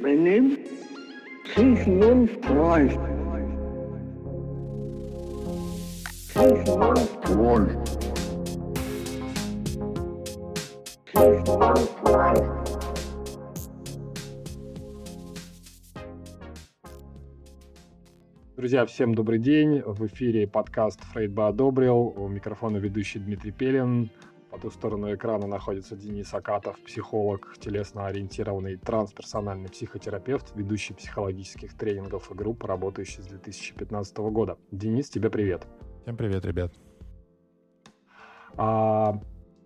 Name Sigmund Freud. Sigmund Freud. Sigmund Freud. Друзья, всем добрый день. В эфире подкаст «Фрейд бы одобрил». У микрофона ведущий Дмитрий Пелин. По ту сторону экрана находится Денис Акатов, психолог, телесно-ориентированный трансперсональный психотерапевт, ведущий психологических тренингов и групп, работающий с 2015 года. Денис, тебе привет. Всем привет, ребят. А,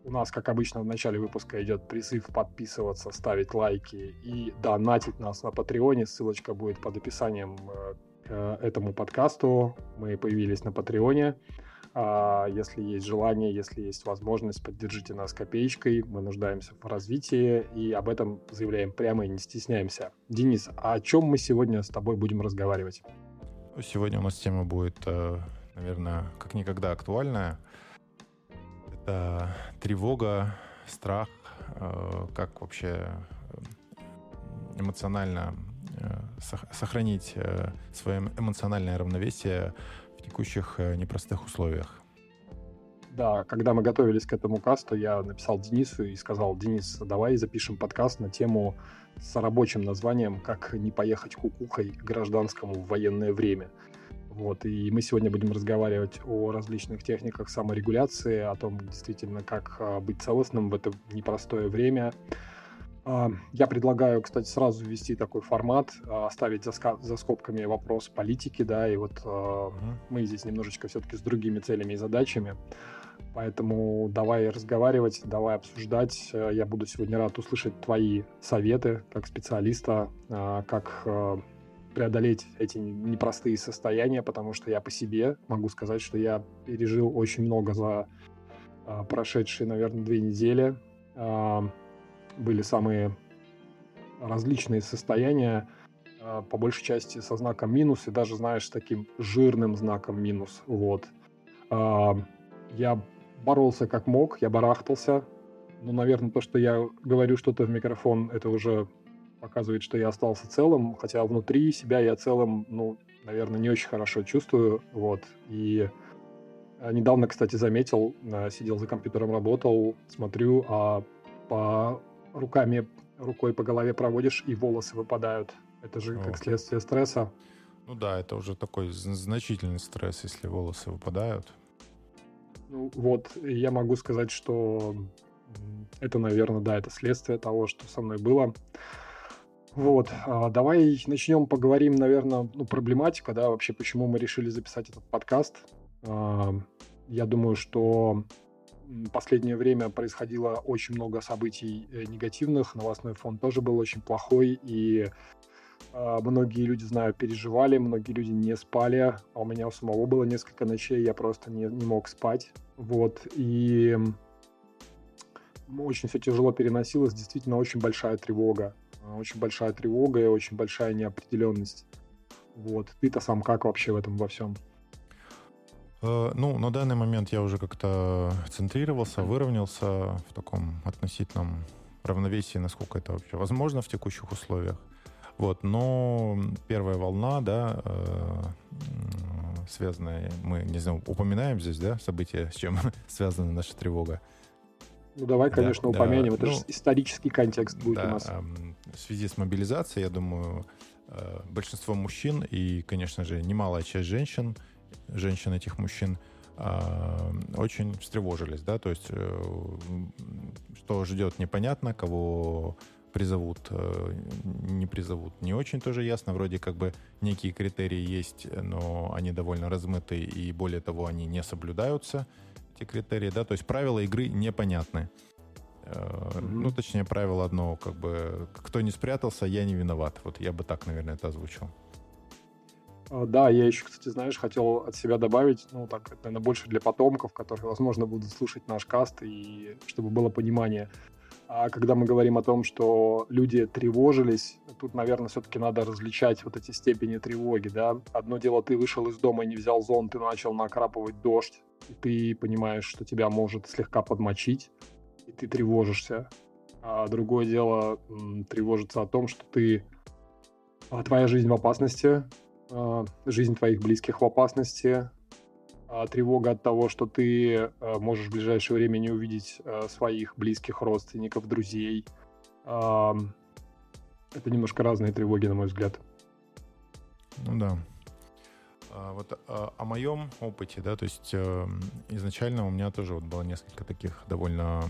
у нас, как обычно, в начале выпуска идет призыв подписываться, ставить лайки и донатить нас на Патреоне. Ссылочка будет под описанием э, к этому подкасту. Мы появились на Патреоне. А, Если есть желание, если есть возможность, поддержите нас копеечкой. Мы нуждаемся в развитии и об этом заявляем прямо и не стесняемся. Денис, а о чем мы сегодня с тобой будем разговаривать? Сегодня у нас тема будет, э, наверное, как никогда актуальная. Это тревога, страх, э, как вообще э, эмоционально сох- сохранить свое эмоциональное равновесие текущих э, непростых условиях. Да, когда мы готовились к этому касту, я написал Денису и сказал, Денис, давай запишем подкаст на тему с рабочим названием «Как не поехать кукухой гражданскому в военное время». Вот, и мы сегодня будем разговаривать о различных техниках саморегуляции, о том, действительно, как а, быть целостным в это непростое время. А, Я предлагаю, кстати, сразу ввести такой формат, а, оставить за, за скобками вопрос политики, да, и вот Мгм. мы здесь немножечко все-таки с другими целями и задачами. Поэтому давай разговаривать, давай обсуждать. Э, Я буду сегодня рад услышать твои советы как специалиста, как э, преодолеть эти непростые состояния, потому что я по себе могу сказать, что я пережил очень много за прошедшие, наверное, две недели. Были самые различные состояния, а, по большей части со знаком минус, и даже, знаешь, таким жирным знаком минус. Вот. А, Я боролся как мог, я барахтался. Ну, наверное, то, что я говорю что-то в микрофон, это уже показывает, что я остался целым, хотя внутри себя я целым, ну, наверное, не очень хорошо чувствую, вот. И э, недавно, кстати, заметил, э, сидел за компьютером, работал, смотрю, а по руками, рукой по голове проводишь, и волосы выпадают. Это же как Ох. следствие стресса. Ну да, это уже такой значительный стресс, если волосы выпадают. Ну, вот, я могу сказать, что это, наверное, да, это следствие того, что со мной было. Вот, а, давай начнем, поговорим, наверное, ну, проблематика, да, вообще, почему мы решили записать этот подкаст. А, Я думаю, что последнее время происходило очень много событий э, негативных, новостной фон тоже был очень плохой, и а, Многие люди, знаю, переживали, многие люди не спали, а у меня у самого было несколько ночей, я просто не, не мог спать. Вот, и очень все тяжело переносилось, действительно очень большая тревога. А, Очень большая тревога и очень большая неопределенность. Вот, ты-то сам как вообще в этом во всем? Э, Ну, на данный момент я уже как-то центрировался, выровнялся в таком относительном равновесии, насколько это вообще возможно в текущих условиях. Вот, но первая волна, да, э, связанная, мы, не знаю, упоминаем здесь, да, события, с чем связана наша тревога. Ну, давай, Да, конечно, да, упомянем, это ну, же исторический контекст будет Да, у нас. эм, в связи с мобилизацией, я думаю, э, большинство мужчин и, конечно же, немалая часть женщин, женщин этих мужчин, э, очень встревожились, да, то есть э, что ждет непонятно, кого призовут, э, не призовут, не очень тоже ясно, вроде как бы некие критерии есть, но они довольно размыты и более того, они не соблюдаются, эти критерии, да, то есть правила игры непонятны. Э. Ну, точнее, правило одно, как бы, кто не спрятался, я не виноват. Вот я бы так, наверное, это озвучил. А, Да, я еще, кстати, знаешь, хотел от себя добавить, ну, так, это, наверное, больше для потомков, которые, возможно, будут слушать наш каст, и чтобы было понимание. А когда мы говорим о том, что люди тревожились, тут, наверное, все-таки надо различать вот эти степени тревоги, да. Одно дело, ты вышел из дома и не взял зонт, ты начал накрапывать дождь, и ты понимаешь, что тебя может слегка подмочить, и ты тревожишься. А другое дело тревожиться о том, что ты А твоя жизнь в опасности, жизнь твоих близких в опасности, а, тревога от того, что ты а, можешь в ближайшее время не увидеть своих близких родственников, друзей. Это немножко разные тревоги, на мой взгляд. Ну да. А, вот а, о моем опыте, да, то есть э, изначально у меня тоже вот было несколько таких довольно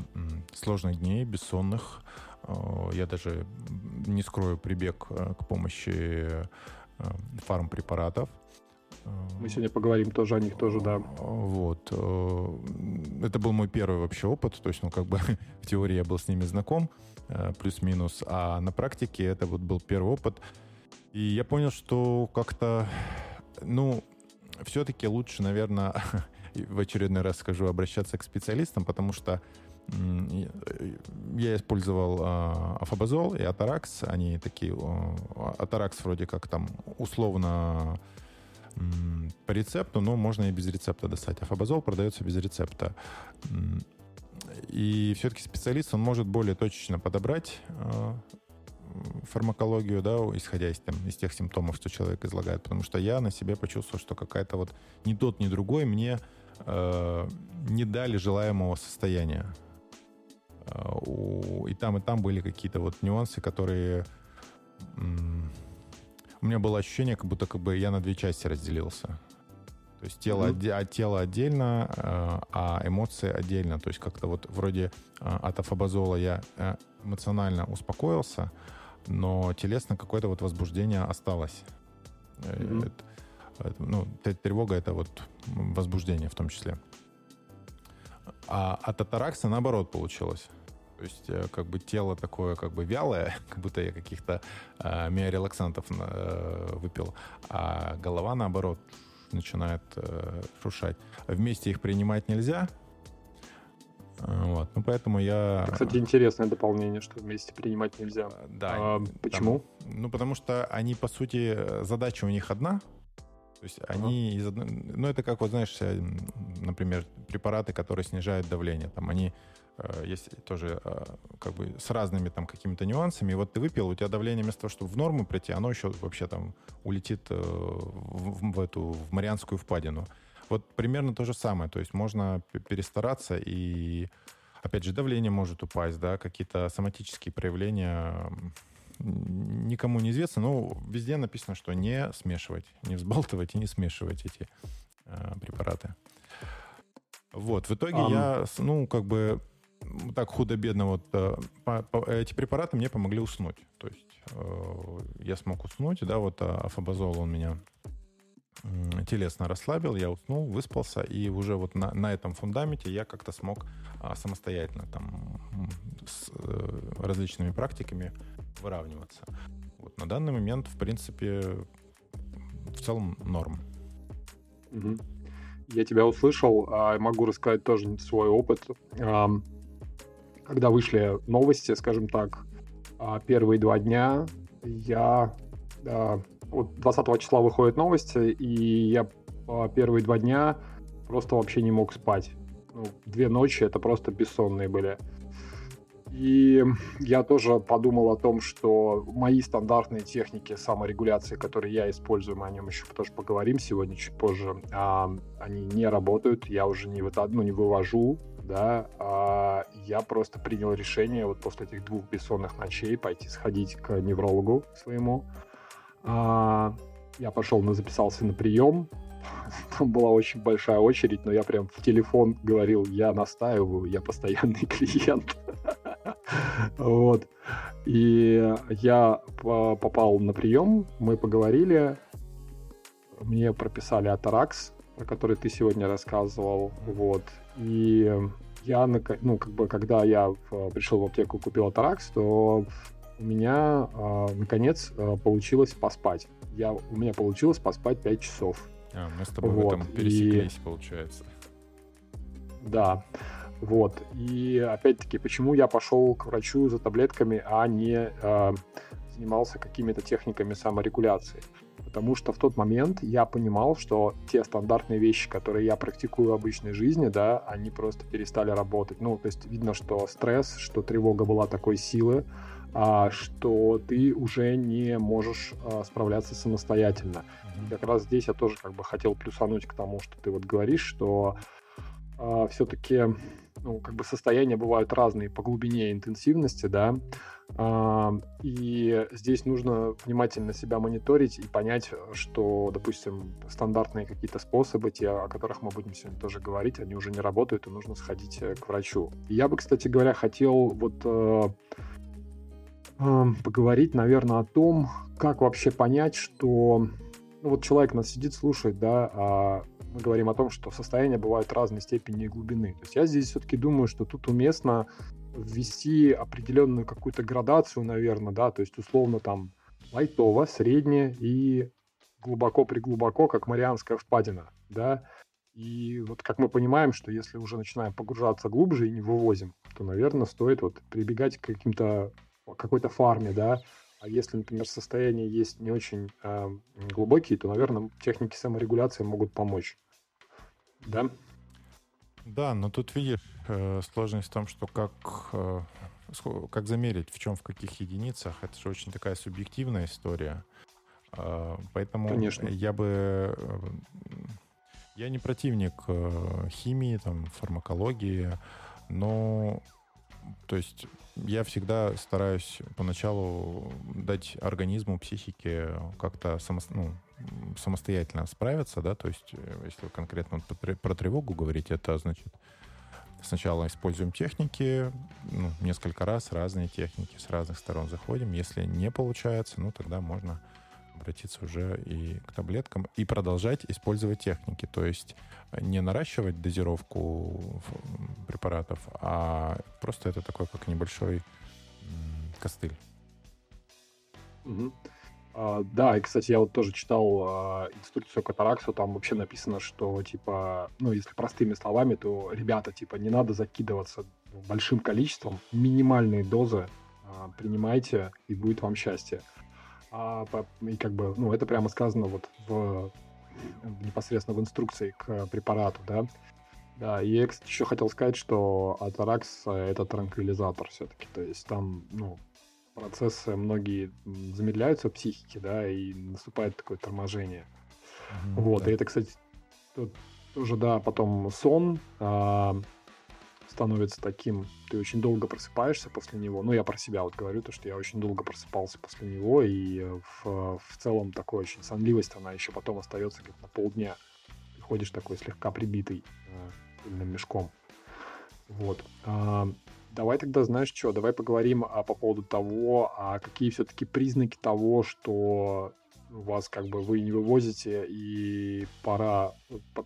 сложных дней, бессонных. Я даже, не скрою, прибег э, к помощи фармпрепаратов. Мы сегодня поговорим тоже о них тоже, да. Вот. Это был мой первый вообще опыт, то есть, ну, как бы в теории я был с ними знаком, плюс-минус, а на практике это вот был первый опыт. И я понял, что как-то ну, все-таки лучше, наверное, в очередной раз скажу, обращаться к специалистам, потому что я использовал э, Афобазол и Атаракс. Они такие... Э, Атаракс вроде как там условно э, по рецепту, но можно и без рецепта достать. Афобазол продается без рецепта. И все-таки специалист, он может более точечно подобрать э, фармакологию, да, исходя из, там, из тех симптомов, что человек излагает, потому что я на себе почувствовал, что какая-то вот ни тот, ни другой мне э, не дали желаемого состояния. У, и там, и там были какие-то вот нюансы, которые... У меня было ощущение, как будто как бы я на две части разделился. То есть тело, mm-hmm. оде, тело отдельно, э, а эмоции отдельно. То есть как-то вот вроде э, от афобазола я э, эмоционально успокоился, но телесно какое-то вот возбуждение осталось. Mm-hmm. Это, это, ну, тревога — это вот возбуждение в том числе. А от атаракса наоборот получилось. То есть э, как бы тело такое как бы вялое, как будто я каких-то э, миорелаксантов э, выпил, а голова наоборот начинает э, шуршать. Вместе их принимать нельзя, вот. Ну, поэтому я... Кстати, интересное дополнение, что вместе принимать нельзя. Да. А, почему? Там, ну, потому что они, по сути, задача у них одна. То есть они из одной... Ну, это как, вот знаешь, э, например, препараты, которые снижают давление. Там они э, есть тоже э, как бы с разными там какими-то нюансами. И вот ты выпил, у тебя давление вместо того, чтобы в норму прийти, оно еще вообще там улетит в, в эту в Марианскую впадину. Вот примерно то же самое. То есть можно перестараться и, опять же, давление может упасть, да, какие-то соматические проявления никому не известно, но везде написано, что не смешивать, не взбалтывать и не смешивать эти э, препараты. Вот, в итоге um. я, ну, как бы так худо-бедно вот э, по, по, эти препараты мне помогли уснуть. То есть э, я смог уснуть, да, вот а, афобазол он меня телесно расслабил, я уснул, выспался, и уже вот на, на этом фундаменте я как-то смог а, самостоятельно там с э, различными практиками выравниваться. Вот на данный момент, в принципе, в целом норм. Угу. Я тебя услышал, а могу рассказать тоже свой опыт. Когда вышли новости, скажем так, а, первые два дня я а, вот 20 числа выходят новости, и я первые два дня просто вообще не мог спать. Ну, две ночи это просто бессонные были. И я тоже подумал о том, что мои стандартные техники саморегуляции, которые я использую, мы о нем еще тоже поговорим сегодня чуть позже, а, они не работают, я уже не, выта... ну, не вывожу, да, а я просто принял решение вот после этих двух бессонных ночей пойти сходить к неврологу своему, а, я пошел, на, записался на прием. Там была очень большая очередь, но я прям в телефон говорил, я настаиваю, я постоянный клиент. Вот. И я попал на прием, мы поговорили, мне прописали Атаракс, про который ты сегодня рассказывал, вот. И я, ну, как бы, когда я пришел в аптеку, купил Атаракс, то у меня, э, наконец, э, получилось поспать. Я, у меня получилось поспать 5 часов. А, мы с тобой вот. в этом пересеклись, и... получается. Да. Вот. И опять-таки, почему я пошел к врачу за таблетками, а не э, занимался какими-то техниками саморегуляции? Потому что в тот момент я понимал, что те стандартные вещи, которые я практикую в обычной жизни, да, они просто перестали работать. Ну, то есть видно, что стресс, что тревога была такой силы, а, что ты уже не можешь а, справляться самостоятельно. И как раз здесь я тоже как бы хотел плюсануть к тому, что ты вот говоришь, что а, все-таки ну, как бы состояния бывают разные по глубине и интенсивности, да, а, и здесь нужно внимательно себя мониторить и понять, что, допустим, стандартные какие-то способы, те, о которых мы будем сегодня тоже говорить, они уже не работают, и нужно сходить э, к врачу. Я бы, кстати говоря, хотел вот э, э, поговорить, наверное, о том, как вообще понять, что ну, вот человек нас сидит, слушает, да, а мы говорим о том, что состояния бывают разной степени и глубины. То есть я здесь все-таки думаю, что тут уместно ввести определенную какую-то градацию, наверное, да, то есть условно там лайтово, среднее и глубоко-приглубоко, как Марианская впадина, да, и вот как мы понимаем, что если уже начинаем погружаться глубже и не вывозим, то, наверное, стоит вот прибегать к каким-то какой-то фарме, да, а если, например, состояние есть не очень э, глубокие, то, наверное, техники саморегуляции могут помочь. Да? Да, но тут видишь, э, сложность в том, что как, э, как замерить, в чем, в каких единицах, это же очень такая субъективная история. Э, поэтому Конечно. я бы... Я не противник химии, там, фармакологии, но то есть я всегда стараюсь поначалу дать организму, психике как-то само, ну, самостоятельно справиться, да, то есть э, если конкретно про тревогу говорить, это значит сначала используем техники, ну, несколько раз разные техники, с разных сторон заходим. Если не получается, ну, тогда можно обратиться уже и к таблеткам и продолжать использовать техники. То есть не наращивать дозировку препаратов, а просто это такой как небольшой костыль. Угу. А, да, и, кстати, я вот тоже читал а, инструкцию Катараксу, там вообще написано, что, типа, ну, если простыми словами, то, ребята, типа, не надо закидываться большим количеством, минимальные дозы а, принимайте, и будет вам счастье. А, и как бы, ну, это прямо сказано вот в, непосредственно в инструкции к препарату, да. Да, и еще хотел сказать, что Атаракс — это транквилизатор все-таки, то есть там, ну, процессы многие замедляются в психике, да, и наступает такое торможение. Mm-hmm, вот, да. и это, кстати, тоже, да, потом сон а, становится таким, ты очень долго просыпаешься после него. Ну, я про себя вот говорю, то, что я очень долго просыпался после него, и в, в целом такой очень сонливость, она еще потом остается где-то на полдня. Ты ходишь такой слегка прибитый э, мешком. Вот. А, Давай тогда, знаешь что, давай поговорим а, по поводу того, а какие все-таки признаки того, что вас как бы вы не вывозите, и пора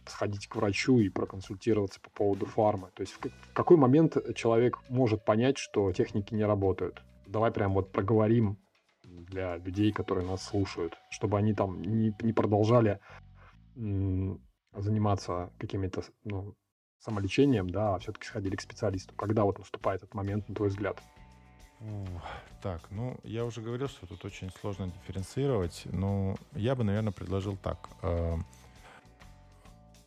сходить к врачу и проконсультироваться по поводу фармы. То есть в, какой момент человек может понять, что техники не работают? Давай прям вот проговорим для людей, которые нас слушают, чтобы они там не, не продолжали заниматься какими-то ну, самолечением, да, а все-таки сходили к специалисту. Когда вот наступает этот момент, на твой взгляд? Так, ну, я уже говорил, что тут очень сложно дифференцировать, но я бы, наверное, предложил так. Э,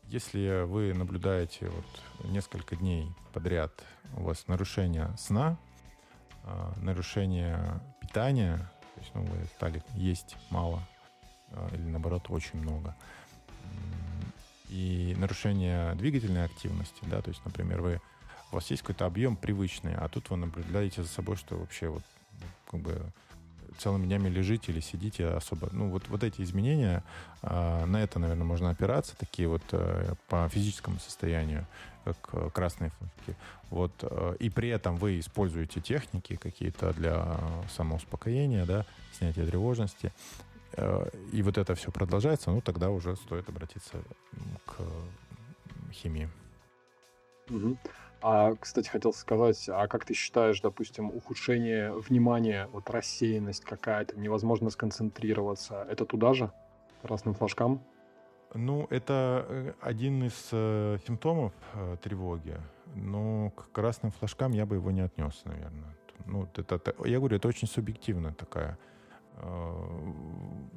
если вы наблюдаете вот несколько дней подряд у вас нарушение сна, э, нарушение питания, то есть ну, вы стали есть мало э, или наоборот очень много, и нарушение двигательной активности, да, то есть, например, вы, у вас есть какой-то объем привычный, а тут вы наблюдаете за собой, что вообще вот как бы целыми днями лежите или сидите особо. Ну, вот, вот эти изменения, э, на это, наверное, можно опираться, такие вот э, по физическому состоянию, как э, красные флажки. Вот, э, и при этом вы используете техники какие-то для самоуспокоения, да, снятия тревожности. Э, и вот это все продолжается, ну тогда уже стоит обратиться к химии. Угу. А, кстати, хотел сказать, а как ты считаешь, допустим, ухудшение внимания, вот рассеянность какая-то, невозможно сконцентрироваться, это туда же, красным флажкам? Ну, это э, один из э, симптомов э, тревоги, но к красным флажкам я бы его не отнес, наверное. Ну, это, я говорю, это очень субъективная такая Э,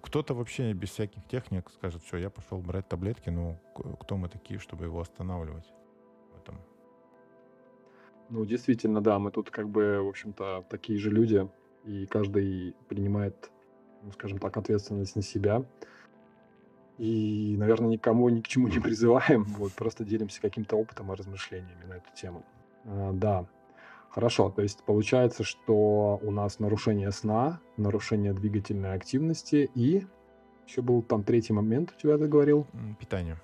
кто-то вообще без всяких техник скажет, все, я пошел брать таблетки, ну, кто мы такие, чтобы его останавливать? Ну, действительно, да, мы тут как бы, в общем-то, такие же люди. и каждый принимает, ну, скажем так, ответственность на себя. И, наверное, никому ни к чему не призываем, вот, просто делимся каким-то опытом и размышлениями на эту тему. А, да, хорошо, то есть получается, что у нас нарушение сна, нарушение двигательной активности и еще был там третий момент, у тебя ты говорил? Питание.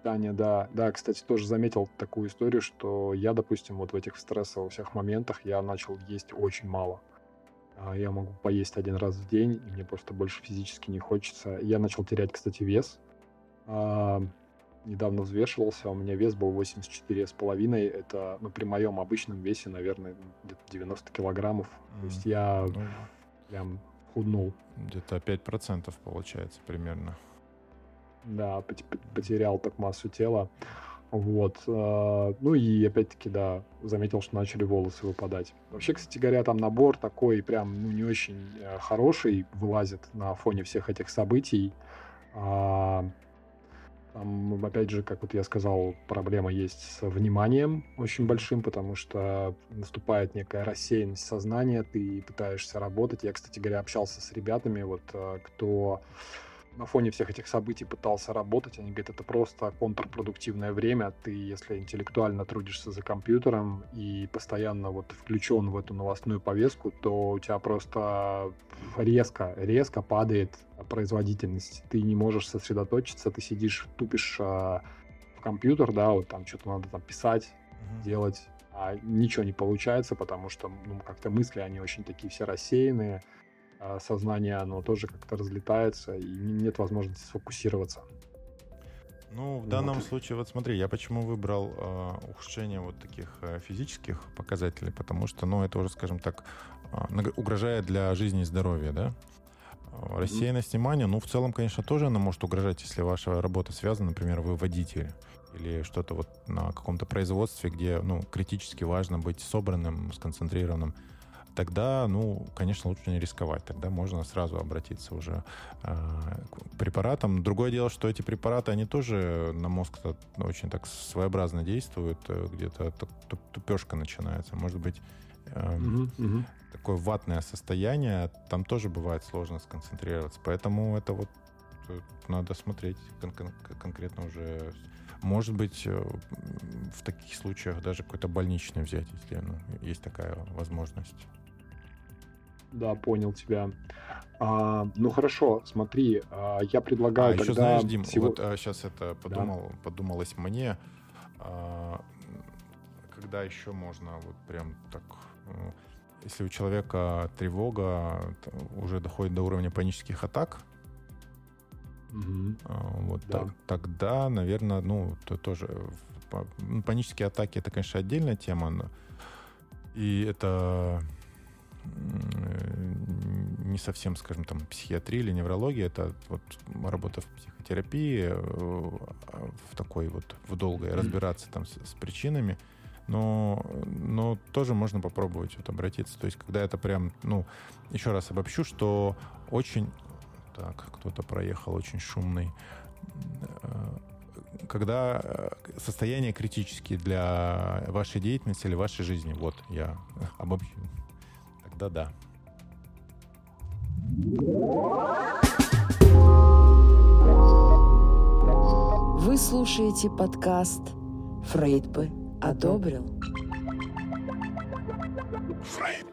Питание, да. Да, кстати, тоже заметил такую историю, что я, допустим, вот в этих стрессовых всех моментах я начал есть очень мало. А, я могу поесть один раз в день, и мне просто больше физически не хочется. Я начал терять, кстати, вес. А, недавно взвешивался, у меня вес был 84,5. Это, ну, при моем обычном весе, наверное, где-то 90 килограммов. Mm. То есть я ну, прям худнул. Где-то 5% получается примерно. Да, потерял так массу тела. Вот. Э, ну и опять-таки, да, заметил, что начали волосы выпадать. Вообще, кстати говоря, там набор такой прям, ну, не очень э, хороший вылазит на фоне всех этих событий. А, там, опять же, как вот я сказал, проблема есть с вниманием очень большим, потому что наступает некая рассеянность сознания, ты пытаешься работать. Я, кстати говоря, общался с ребятами, вот, э, кто на фоне всех этих событий пытался работать, они говорят, это просто контрпродуктивное время. Ты, если интеллектуально трудишься за компьютером и постоянно вот включен в эту новостную повестку, то у тебя просто резко, резко падает производительность. Ты не можешь сосредоточиться, ты сидишь, тупишь а, в компьютер, да, вот там что-то надо там писать, mm-hmm. делать, а ничего не получается, потому что ну, как-то мысли, они очень такие все рассеянные, сознание, оно тоже как-то разлетается, и нет возможности сфокусироваться. Ну, в данном вот. случае, вот смотри, я почему выбрал э, ухудшение вот таких э, физических показателей, потому что, ну, это уже, скажем так, э, угрожает для жизни и здоровья, да? Рассеянность внимания, ну, в целом, конечно, тоже она может угрожать, если ваша работа связана, например, вы водитель или что-то вот на каком-то производстве, где, ну, критически важно быть собранным, сконцентрированным тогда, ну, конечно, лучше не рисковать. Тогда можно сразу обратиться уже э, к препаратам. Другое дело, что эти препараты, они тоже на мозг очень так своеобразно действуют. Э, где-то тупешка начинается. Может быть, э, угу, угу. такое ватное состояние. Там тоже бывает сложно сконцентрироваться. Поэтому это вот э, надо смотреть кон- кон- конкретно уже может быть, э, в таких случаях даже какой-то больничный взять, если ну, есть такая возможность. Да, понял тебя. А, ну хорошо, смотри, а, я предлагаю. А, тогда еще знаешь, Дим, всего... вот а, сейчас это подумал, да. подумалось мне, а, когда еще можно вот прям так, э, если у человека тревога уже доходит до уровня панических атак, угу. вот да. так, тогда, наверное, ну то тоже ну, панические атаки это, конечно, отдельная тема, но, и это не совсем, скажем, там, психиатрия или неврология, это вот работа в психотерапии, э, в такой вот, в долгой, разбираться там с, с причинами, но, но тоже можно попробовать вот обратиться. То есть, когда это прям, ну, еще раз обобщу, что очень, так, кто-то проехал очень шумный, э, когда э, состояние критические для вашей деятельности или вашей жизни, вот я обобщу да-да. Вы слушаете подкаст «Фрейд бы одобрил». Фрейд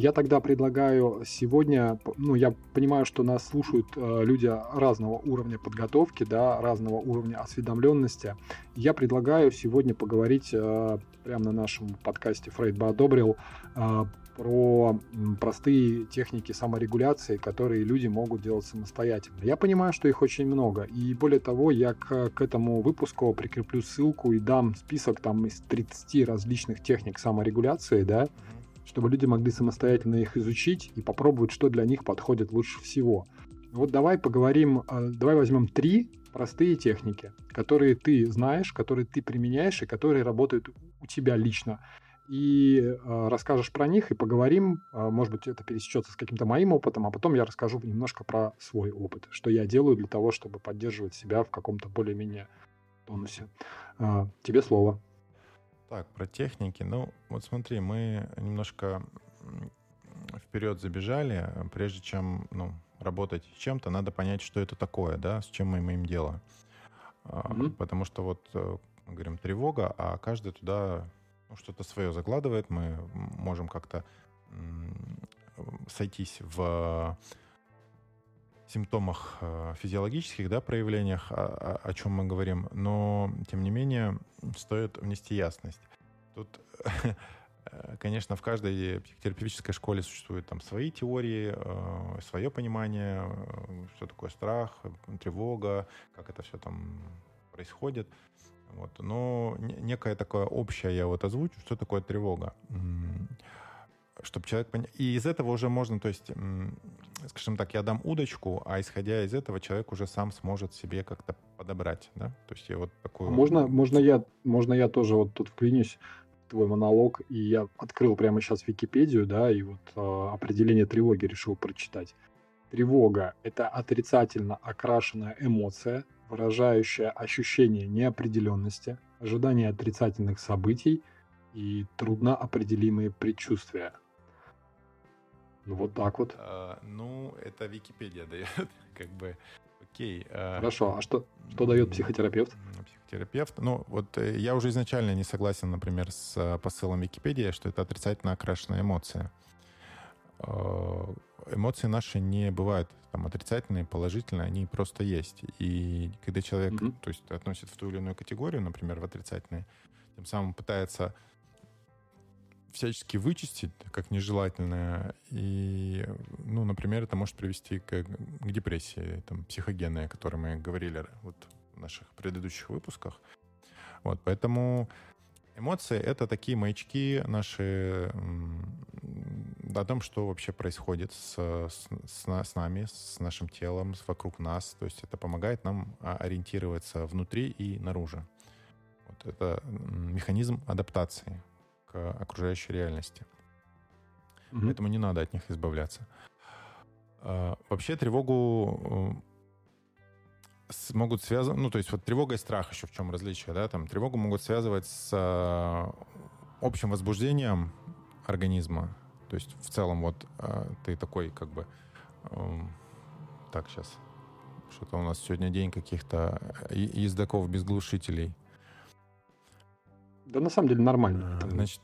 я тогда предлагаю сегодня, ну, я понимаю, что нас слушают э, люди разного уровня подготовки, да, разного уровня осведомленности. Я предлагаю сегодня поговорить э, прямо на нашем подкасте «Фрейд бы одобрил» а, про простые техники саморегуляции, которые люди могут делать самостоятельно. Я понимаю, что их очень много, и более того, я к, к этому выпуску прикреплю ссылку и дам список там из 30 различных техник саморегуляции, да, чтобы люди могли самостоятельно их изучить и попробовать, что для них подходит лучше всего. Вот давай поговорим, а, давай возьмем три простые техники, которые ты знаешь, которые ты применяешь и которые работают у тебя лично. И э, расскажешь про них и поговорим. Э, может быть, это пересечется с каким-то моим опытом, а потом я расскажу немножко про свой опыт, что я делаю для того, чтобы поддерживать себя в каком-то более-менее тонусе. Э, тебе слово. Так, про техники. Ну, вот смотри, мы немножко вперед забежали. Прежде чем ну, работать с чем-то, надо понять, что это такое, да, с чем мы имеем дело. Mm-hmm. Потому что вот э, мы говорим тревога, а каждый туда ну, что-то свое закладывает. Мы можем как-то сойтись в симптомах э, физиологических, да, проявлениях, о, о, чем мы говорим, но, тем не менее, стоит внести ясность. Тут, э, конечно, в каждой психотерапевтической школе существуют там свои теории, э, свое понимание, что такое страх, тревога, как это все там происходит. Вот. Но некое такое общее я вот озвучу, что такое тревога чтобы человек понял. И из этого уже можно, то есть, скажем так, я дам удочку, а исходя из этого человек уже сам сможет себе как-то подобрать, да? То есть я вот такую... А можно, можно, я, можно я тоже вот тут вклинюсь в твой монолог, и я открыл прямо сейчас Википедию, да, и вот э, определение тревоги решил прочитать. Тревога – это отрицательно окрашенная эмоция, выражающая ощущение неопределенности, ожидание отрицательных событий и трудно определимые предчувствия. Ну, вот так вот. А, ну, это Википедия дает, как бы. Окей. А... Хорошо, а что, что дает психотерапевт? Психотерапевт, ну, вот э, я уже изначально не согласен, например, с э, посылом Википедии, что это отрицательно окрашенная эмоция. А, эмоции наши не бывают там отрицательные, положительные, они просто есть. И когда человек, mm-hmm. то есть относит в ту или иную категорию, например, в отрицательные, тем самым пытается всячески вычистить как нежелательное. И, ну, например, это может привести к, к депрессии, там, психогенной, о которой мы говорили вот в наших предыдущих выпусках. Вот, поэтому эмоции — это такие маячки наши о том, что вообще происходит с, с, с нами, с нашим телом, с вокруг нас. То есть это помогает нам а, ориентироваться внутри и наружу. Вот это механизм адаптации к окружающей реальности. Mm-hmm. Поэтому не надо от них избавляться. А, вообще тревогу э, могут связывать, ну, то есть вот тревога и страх еще в чем различие, да, там тревогу могут связывать с э, общим возбуждением организма, то есть в целом вот э, ты такой как бы, эм, так, сейчас, что-то у нас сегодня день каких-то ездаков без глушителей, да на самом деле нормально. Там... Значит,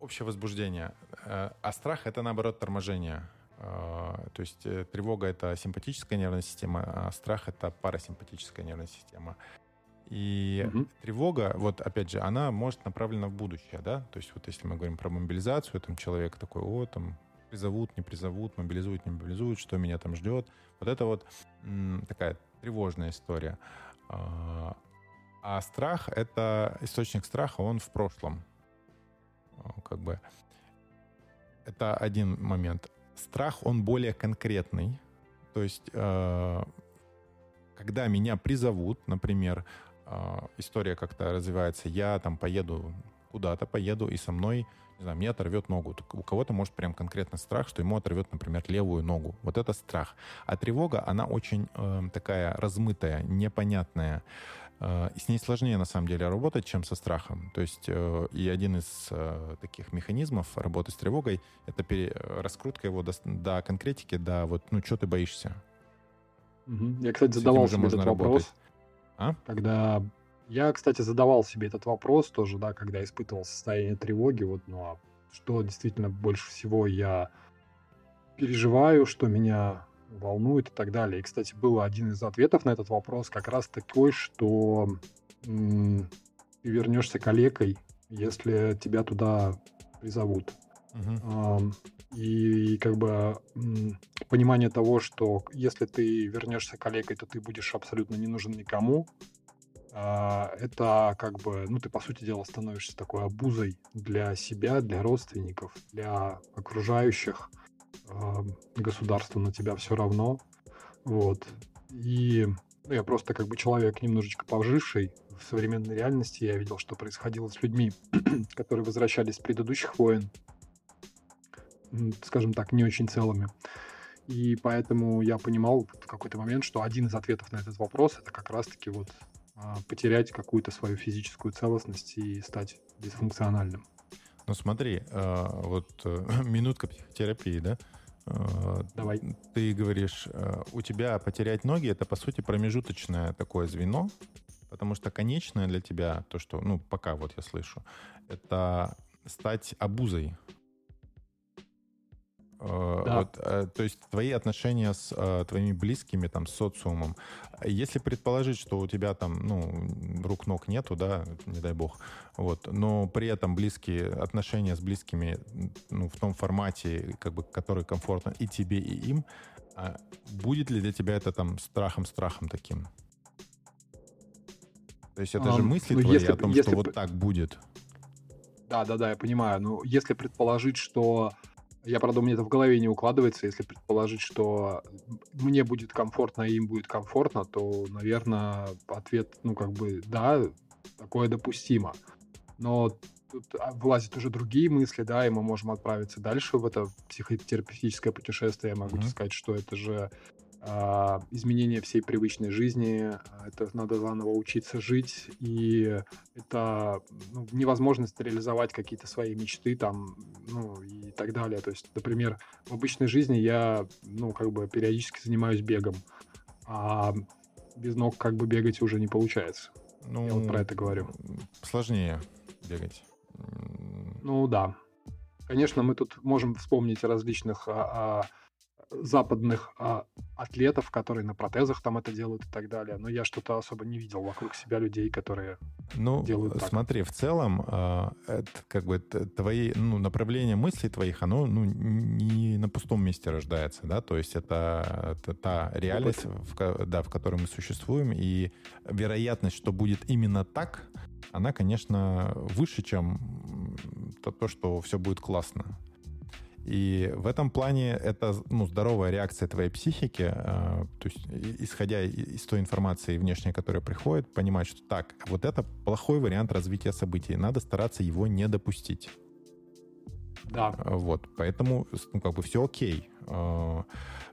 общее возбуждение. Э, а страх — это, наоборот, торможение. Э, то есть э, тревога — это симпатическая нервная система, а страх — это парасимпатическая нервная система. И угу. тревога, вот опять же, она может направлена в будущее, да? То есть вот если мы говорим про мобилизацию, там человек такой, о, там призовут, не призовут, мобилизуют, не мобилизуют, что меня там ждет. Вот это вот м, такая тревожная история. А, страх — это источник страха, он в прошлом. Как бы это один момент. Страх, он более конкретный. То есть, э, когда меня призовут, например, э, история как-то развивается, я там поеду куда-то, поеду, и со мной, не знаю, мне оторвет ногу. У кого-то может прям конкретно страх, что ему оторвет, например, левую ногу. Вот это страх. А тревога, она очень э, такая размытая, непонятная. Э, с ней сложнее, на самом деле, работать, чем со страхом. То есть э, и один из э, таких механизмов работы с тревогой — это пере... раскрутка его до, до конкретики, до вот, ну, что ты боишься. Угу. Я, кстати, задавал себе этот работать. вопрос. А? Когда... Я, кстати, задавал себе этот вопрос тоже, да, когда испытывал состояние тревоги, вот, ну, а что действительно больше всего я переживаю, что меня волнует и так далее. И, кстати, был один из ответов на этот вопрос как раз такой, что м- ты вернешься калекой, если тебя туда призовут. Uh-huh. И, и как бы понимание того, что если ты вернешься калекой, то ты будешь абсолютно не нужен никому. А, это как бы, ну, ты, по сути дела, становишься такой обузой для себя, для родственников, для окружающих государству на тебя все равно. Вот. И ну, я просто как бы человек немножечко поживший в современной реальности. Я видел, что происходило с людьми, которые возвращались с предыдущих войн, скажем так, не очень целыми. И поэтому я понимал в какой-то момент, что один из ответов на этот вопрос это как раз-таки вот а, потерять какую-то свою физическую целостность и стать дисфункциональным. Ну смотри, э, вот э, минутка психотерапии, да? Э, Давай. Ты говоришь, у тебя потерять ноги это по сути промежуточное такое звено, потому что конечное для тебя, то, что, ну, пока вот я слышу, это стать обузой да. Вот, э, то есть твои отношения с э, твоими близкими, там, с социумом. Если предположить, что у тебя там, ну, рук ног нету, да, не дай бог, вот, но при этом близкие отношения с близкими, ну, в том формате, как бы, который комфортно и тебе, и им, а будет ли для тебя это там страхом-страхом таким? То есть это а, же мысли ну, твои если, о том, если... что вот так будет. Да, да, да, я понимаю. Но если предположить, что я, правда, у меня это в голове не укладывается. Если предположить, что мне будет комфортно, и им будет комфортно, то, наверное, ответ, ну, как бы, да, такое допустимо. Но тут а, влазят уже другие мысли, да, и мы можем отправиться дальше в это психотерапевтическое путешествие. Я могу mm-hmm. сказать, что это же изменение всей привычной жизни, это надо заново учиться жить, и это ну, невозможность реализовать какие-то свои мечты там, ну, и так далее. То есть, например, в обычной жизни я, ну, как бы периодически занимаюсь бегом, а без ног как бы бегать уже не получается. Ну, я вот про это говорю. Сложнее бегать. Ну да. Конечно, мы тут можем вспомнить различных а, а, западных а, атлетов, которые на протезах там это делают и так далее. Но я что-то особо не видел вокруг себя людей, которые ну, делают так. смотри, в целом, э, это как бы твои, ну, направление мыслей твоих, оно ну, не на пустом месте рождается, да, то есть это, это та реальность, в, да, в которой мы существуем, и вероятность, что будет именно так, она, конечно, выше, чем то, то что все будет классно. И в этом плане это ну, здоровая реакция твоей психики, э, то есть исходя из той информации внешней, которая приходит, понимать, что так, вот это плохой вариант развития событий, надо стараться его не допустить. Да. Вот, поэтому, ну, как бы все окей э,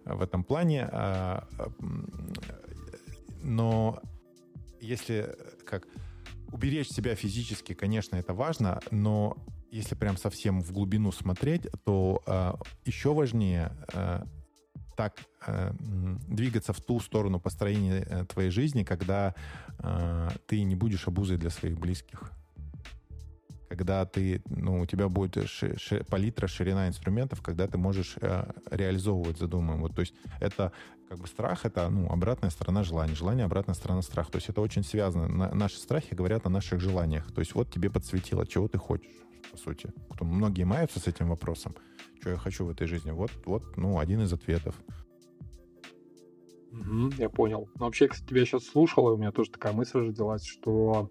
в этом плане. Э, но если как уберечь себя физически, конечно, это важно, но если прям совсем в глубину смотреть, то э, еще важнее э, так э, двигаться в ту сторону построения э, твоей жизни, когда э, ты не будешь обузой для своих близких. Когда ты, ну, у тебя будет ши, ши, палитра, ширина инструментов, когда ты можешь э, реализовывать задуманное. Вот, то есть это как бы страх, это ну, обратная сторона желания. Желание, обратная сторона страха. То есть это очень связано. На, наши страхи говорят о наших желаниях. То есть вот тебе подсветило, чего ты хочешь по сути. Кто, многие маются с этим вопросом, что я хочу в этой жизни. Вот, вот, ну, один из ответов. Угу, я понял. Но вообще, кстати, тебя сейчас слушал, и у меня тоже такая мысль родилась, что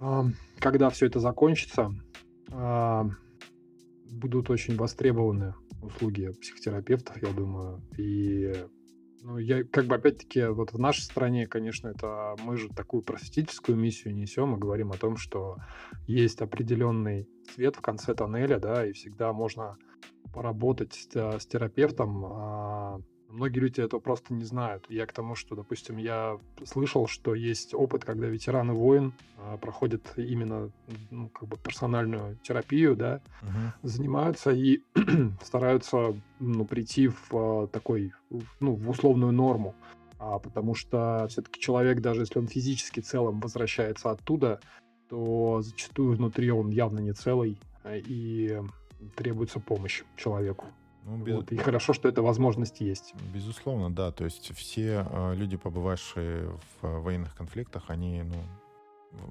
э, когда все это закончится, э, будут очень востребованы услуги психотерапевтов, я думаю, и ну, я как бы опять-таки вот в нашей стране, конечно, это мы же такую просветительскую миссию несем и говорим о том, что есть определенный свет в конце тоннеля, да, и всегда можно поработать с, с терапевтом, а, Многие люди этого просто не знают. Я к тому, что, допустим, я слышал, что есть опыт, когда ветераны войн а, проходят именно ну, как бы персональную терапию, да, uh-huh. занимаются и стараются ну, прийти в а, такой, ну, в условную норму. А, потому что все-таки человек, даже если он физически целым возвращается оттуда, то зачастую внутри он явно не целый, а, и требуется помощь человеку. Ну, без... вот, и хорошо, что эта возможность есть. Безусловно, да. То есть все э, люди, побывавшие в э, военных конфликтах, они, ну,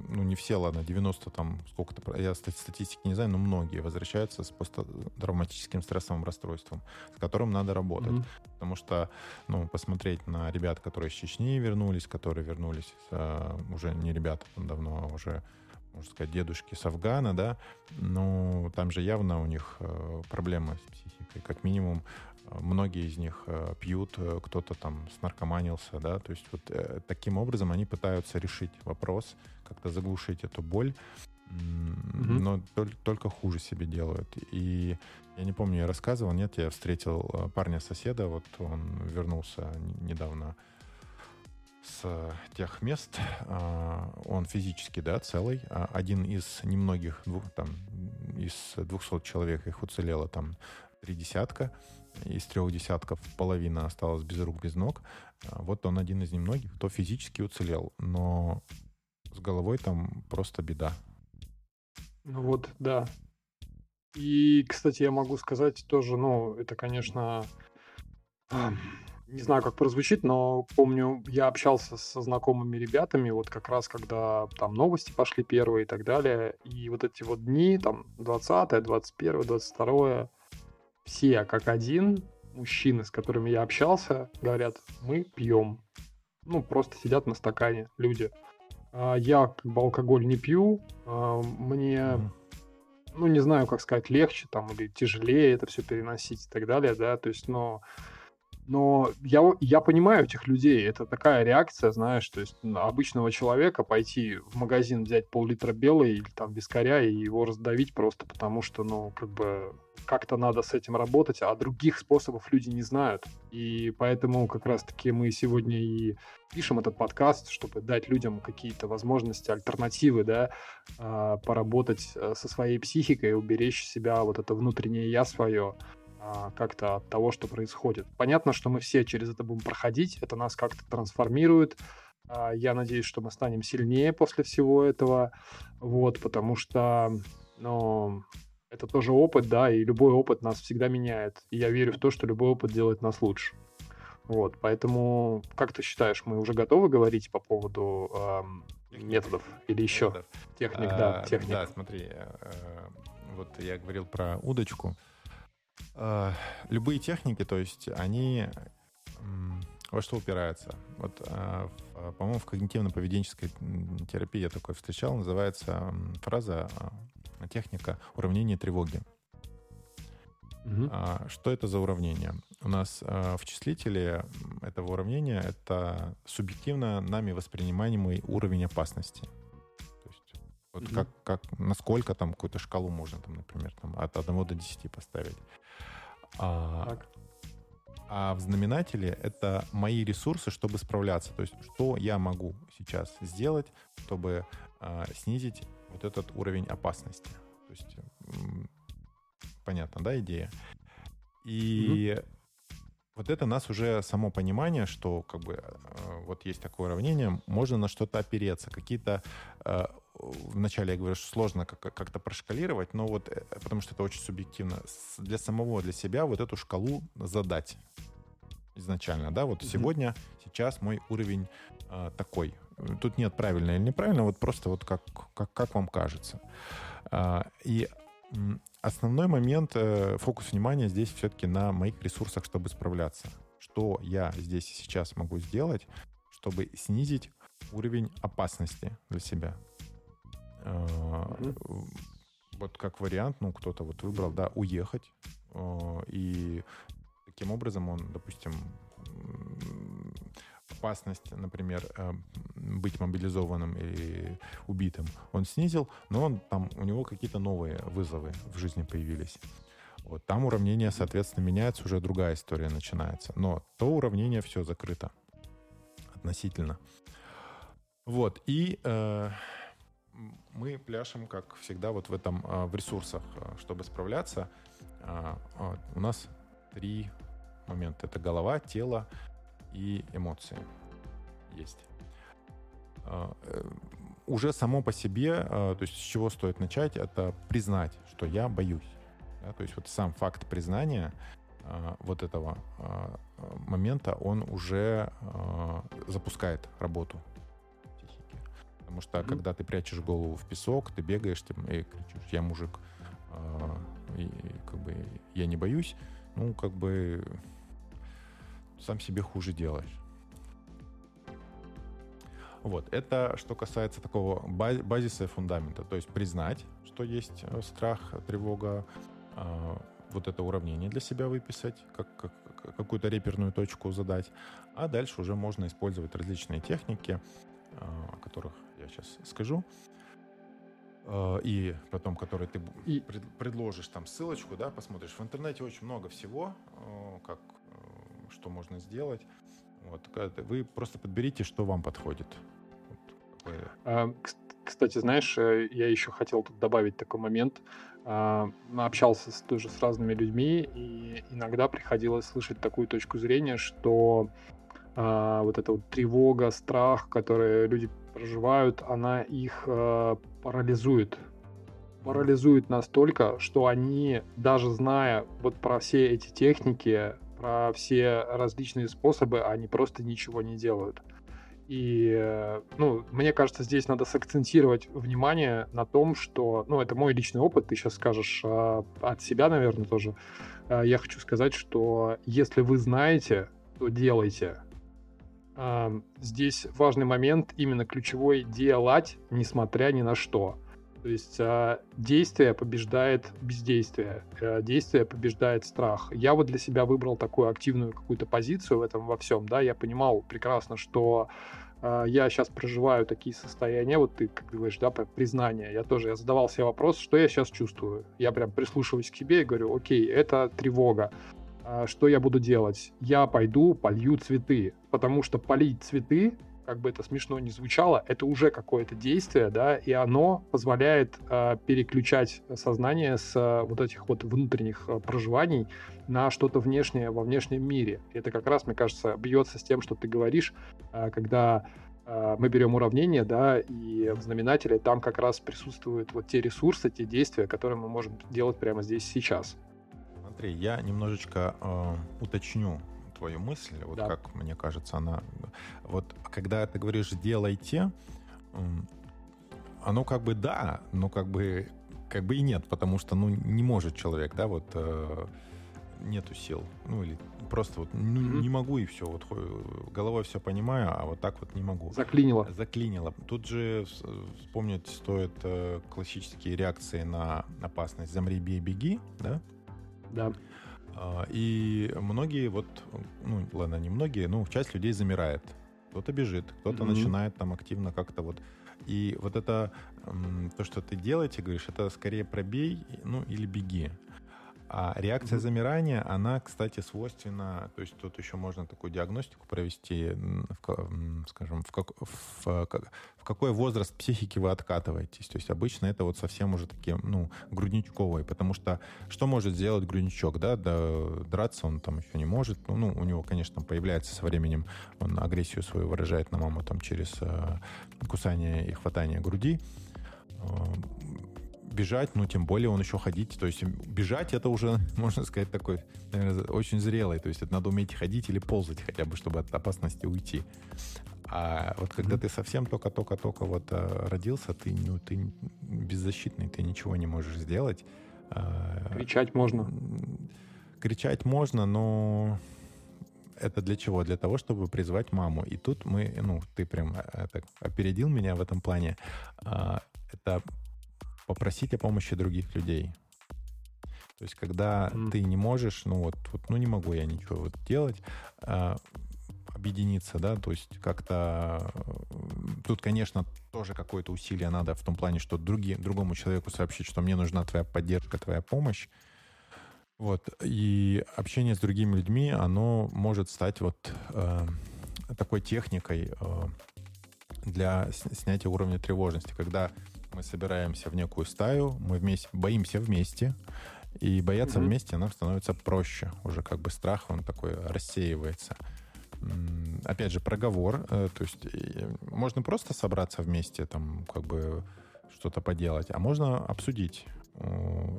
ну, не все, ладно, 90 там, сколько-то, я статистики не знаю, но многие возвращаются с посттравматическим стрессовым расстройством, с которым надо работать. Mm-hmm. Потому что, ну, посмотреть на ребят, которые из Чечни вернулись, которые вернулись, э, уже не ребята давно, а уже можно сказать, дедушки с Афгана, да, но там же явно у них э, проблемы с психикой. Как минимум, э, многие из них э, пьют, кто-то там снаркоманился, да, то есть вот таким образом они пытаются решить вопрос, как-то заглушить эту боль, mm-hmm. но только хуже себе делают. И я не помню, я рассказывал, нет, я встретил парня-соседа, вот он вернулся недавно с тех мест. А, он физически, да, целый. А, один из немногих, двух, там, из 200 человек их уцелело там три десятка. Из трех десятков половина осталась без рук, без ног. А, вот он один из немногих, кто физически уцелел. Но с головой там просто беда. Ну вот, да. И, кстати, я могу сказать тоже, ну, это, конечно, не знаю, как прозвучит, но помню, я общался со знакомыми ребятами, вот как раз когда там новости пошли первые и так далее, и вот эти вот дни, там, 20 21 22 все как один мужчины, с которыми я общался, говорят, мы пьем. Ну, просто сидят на стакане люди. А я как бы алкоголь не пью, а мне, ну, не знаю, как сказать, легче там или тяжелее это все переносить и так далее, да, то есть, но но я, я понимаю этих людей. Это такая реакция, знаешь, то есть обычного человека пойти в магазин взять пол-литра белой или там вискаря и его раздавить просто потому, что, ну, как бы как-то надо с этим работать, а других способов люди не знают. И поэтому как раз-таки мы сегодня и пишем этот подкаст, чтобы дать людям какие-то возможности, альтернативы, да, а, поработать э, со своей психикой, уберечь себя, вот это внутреннее я свое, как-то от того, что происходит. Понятно, что мы все через это будем проходить, это нас как-то трансформирует. А, я надеюсь, что мы станем сильнее после всего этого, вот, потому что, ну, это тоже опыт, да, и любой опыт нас всегда меняет. И я верю в то, что любой опыт делает нас лучше. Вот, поэтому, как ты считаешь, мы уже готовы говорить по поводу эм, методов или еще методов. техник, а, да, техник? Да, смотри, э, вот я говорил про удочку. Э, любые техники, то есть они во что упираются? Вот, э, по-моему, в когнитивно-поведенческой терапии я такое встречал, называется фраза, э, техника уравнения тревоги. Угу. Что это за уравнение? У нас в числителе этого уравнения это субъективно нами воспринимаемый уровень опасности. То есть вот угу. как, как, насколько там какую-то шкалу можно, там, например, там, от 1 до 10 поставить. А, а в знаменателе это мои ресурсы, чтобы справляться. То есть, что я могу сейчас сделать, чтобы а, снизить вот этот уровень опасности. То есть, понятно, да, идея? И mm вот это нас уже само понимание, что как бы э, вот есть такое уравнение, можно на что-то опереться, какие-то э, вначале я говорю, что сложно как-то прошкалировать, но вот э, потому что это очень субъективно. Для самого, для себя вот эту шкалу задать изначально, да, вот mm-hmm. сегодня, сейчас мой уровень э, такой. Тут нет правильно или неправильно, вот просто вот как, как, как вам кажется. Э, и основной момент, э, фокус внимания здесь все-таки на моих ресурсах, чтобы справляться. Что я здесь и сейчас могу сделать, чтобы снизить уровень опасности для себя. Mm-hmm. Вот как вариант, ну, кто-то вот выбрал, да, уехать. Э, и таким образом он, допустим, опасность, например, э, быть мобилизованным или убитым, он снизил, но он там у него какие-то новые вызовы в жизни появились. Вот там уравнение, соответственно, меняется, уже другая история начинается. Но то уравнение все закрыто относительно. Вот, и э, мы пляшем, как всегда, вот в этом, а, в ресурсах, а, чтобы справляться. А, у нас три момента. Это голова, тело и эмоции есть. Э, уже само по себе, то есть с чего стоит начать, это признать, что я боюсь. То есть вот сам факт признания вот этого момента, он уже запускает работу Потому что mm-hmm. когда ты прячешь голову в песок, ты бегаешь там, и кричишь, я мужик, э, и, как бы я не боюсь, ну, как бы сам себе хуже делаешь. Вот, это что касается такого базиса и фундамента, то есть признать, что есть э, страх, тревога, э, вот это уравнение для себя выписать, как, как какую-то реперную точку задать, а дальше уже можно использовать различные техники, э, о которых я сейчас скажу. Э, и потом, который ты и... предложишь там ссылочку, да, посмотришь. В интернете очень много всего, э, как, э, что можно сделать. Вот, вы просто подберите, что вам подходит. Вот, а, кстати, знаешь, я еще хотел тут добавить такой момент. А, общался с, тоже с разными людьми, и иногда приходилось слышать такую точку зрения, что а, вот эта вот тревога, страх, которые люди проживают, она их а, парализует. Парализует настолько, что они, даже зная вот про все эти техники, про все различные способы, они просто ничего не делают. И, э, ну, мне кажется, здесь надо сакцентировать внимание на том, что, ну, это мой личный опыт, ты сейчас скажешь э, от себя, наверное, тоже. Э, я хочу сказать, что если вы знаете, то делайте. Здесь важный момент, именно ключевой делать, несмотря ни на что. То есть э, действие побеждает бездействие, э, действие побеждает страх. Я вот для себя выбрал такую активную какую-то позицию в этом во всем, да, я понимал прекрасно, что э, я сейчас проживаю такие состояния, вот ты, как говоришь, да, признание, я тоже, я задавал себе вопрос, что я сейчас чувствую. Я прям прислушиваюсь к себе и говорю, окей, это тревога. Что я буду делать? Я пойду полью цветы, потому что полить цветы как бы это смешно не звучало, это уже какое-то действие, да, и оно позволяет э, переключать сознание с э, вот этих вот внутренних э, проживаний на что-то внешнее во внешнем мире. И это как раз, мне кажется, бьется с тем, что ты говоришь, э, когда мы берем уравнение, да, и в знаменателе там как раз присутствуют вот те ресурсы, те действия, которые мы можем делать прямо здесь сейчас. Смотри, я немножечко э, уточню твою мысль, вот да. как мне кажется, она... Вот когда ты говоришь «делайте», оно как бы да, но как бы, как бы и нет, потому что, ну, не может человек, да, вот э, нету сил, ну, или просто вот ну, mm-hmm. не могу и все, вот головой все понимаю, а вот так вот не могу. Заклинило. Заклинило. Тут же вспомнить стоит э, классические реакции на опасность «замри, бей, беги», да? Да. А, и многие, вот, ну, ладно, не многие, но часть людей замирает. Кто-то бежит, кто-то mm-hmm. начинает там активно как-то вот. И вот это, то, что ты делаете, говоришь, это скорее пробей, ну, или беги. А реакция mm-hmm. замирания, она, кстати, свойственна, то есть тут еще можно такую диагностику провести, в, скажем, в, как, в, в какой возраст психики вы откатываетесь. То есть обычно это вот совсем уже такие, ну, грудничковые, потому что что может сделать грудничок, да, да драться он там еще не может, ну, ну, у него, конечно, появляется со временем, он агрессию свою выражает на маму там через э, кусание и хватание груди, бежать, ну, тем более он еще ходить. То есть бежать это уже, можно сказать, такой наверное, очень зрелый. То есть это надо уметь ходить или ползать хотя бы, чтобы от опасности уйти. А вот когда mm-hmm. ты совсем только-только-только вот а, родился, ты, ну, ты беззащитный, ты ничего не можешь сделать. А, кричать можно. Кричать можно, но это для чего? Для того, чтобы призвать маму. И тут мы, ну, ты прям а, так опередил меня в этом плане. Это попросить о помощи других людей. То есть, когда mm. ты не можешь, ну вот, вот, ну не могу я ничего вот делать, а, объединиться, да, то есть как-то тут, конечно, тоже какое-то усилие надо в том плане, что други, другому человеку сообщить, что мне нужна твоя поддержка, твоя помощь. Вот. И общение с другими людьми, оно может стать вот э, такой техникой э, для снятия уровня тревожности, когда мы собираемся в некую стаю, мы вместе боимся вместе, и бояться mm-hmm. вместе нам становится проще. Уже как бы страх, он такой рассеивается. Опять же, проговор. Э, то есть можно просто собраться вместе, там, как бы что-то поделать, а можно обсудить э,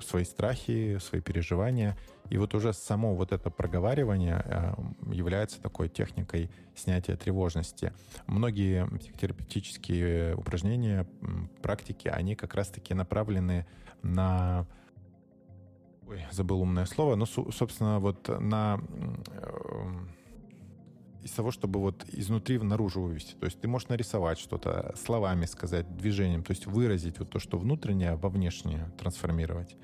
свои страхи, свои переживания. И вот уже само вот это проговаривание э, является такой техникой снятия тревожности. Многие психотерапевтические упражнения, практики, они как раз-таки направлены на Ой, забыл умное слово. Ну, собственно, вот на из того, чтобы вот изнутри наружу вывести. То есть ты можешь нарисовать что-то, словами сказать, движением, то есть выразить вот то, что внутреннее, во внешнее трансформировать.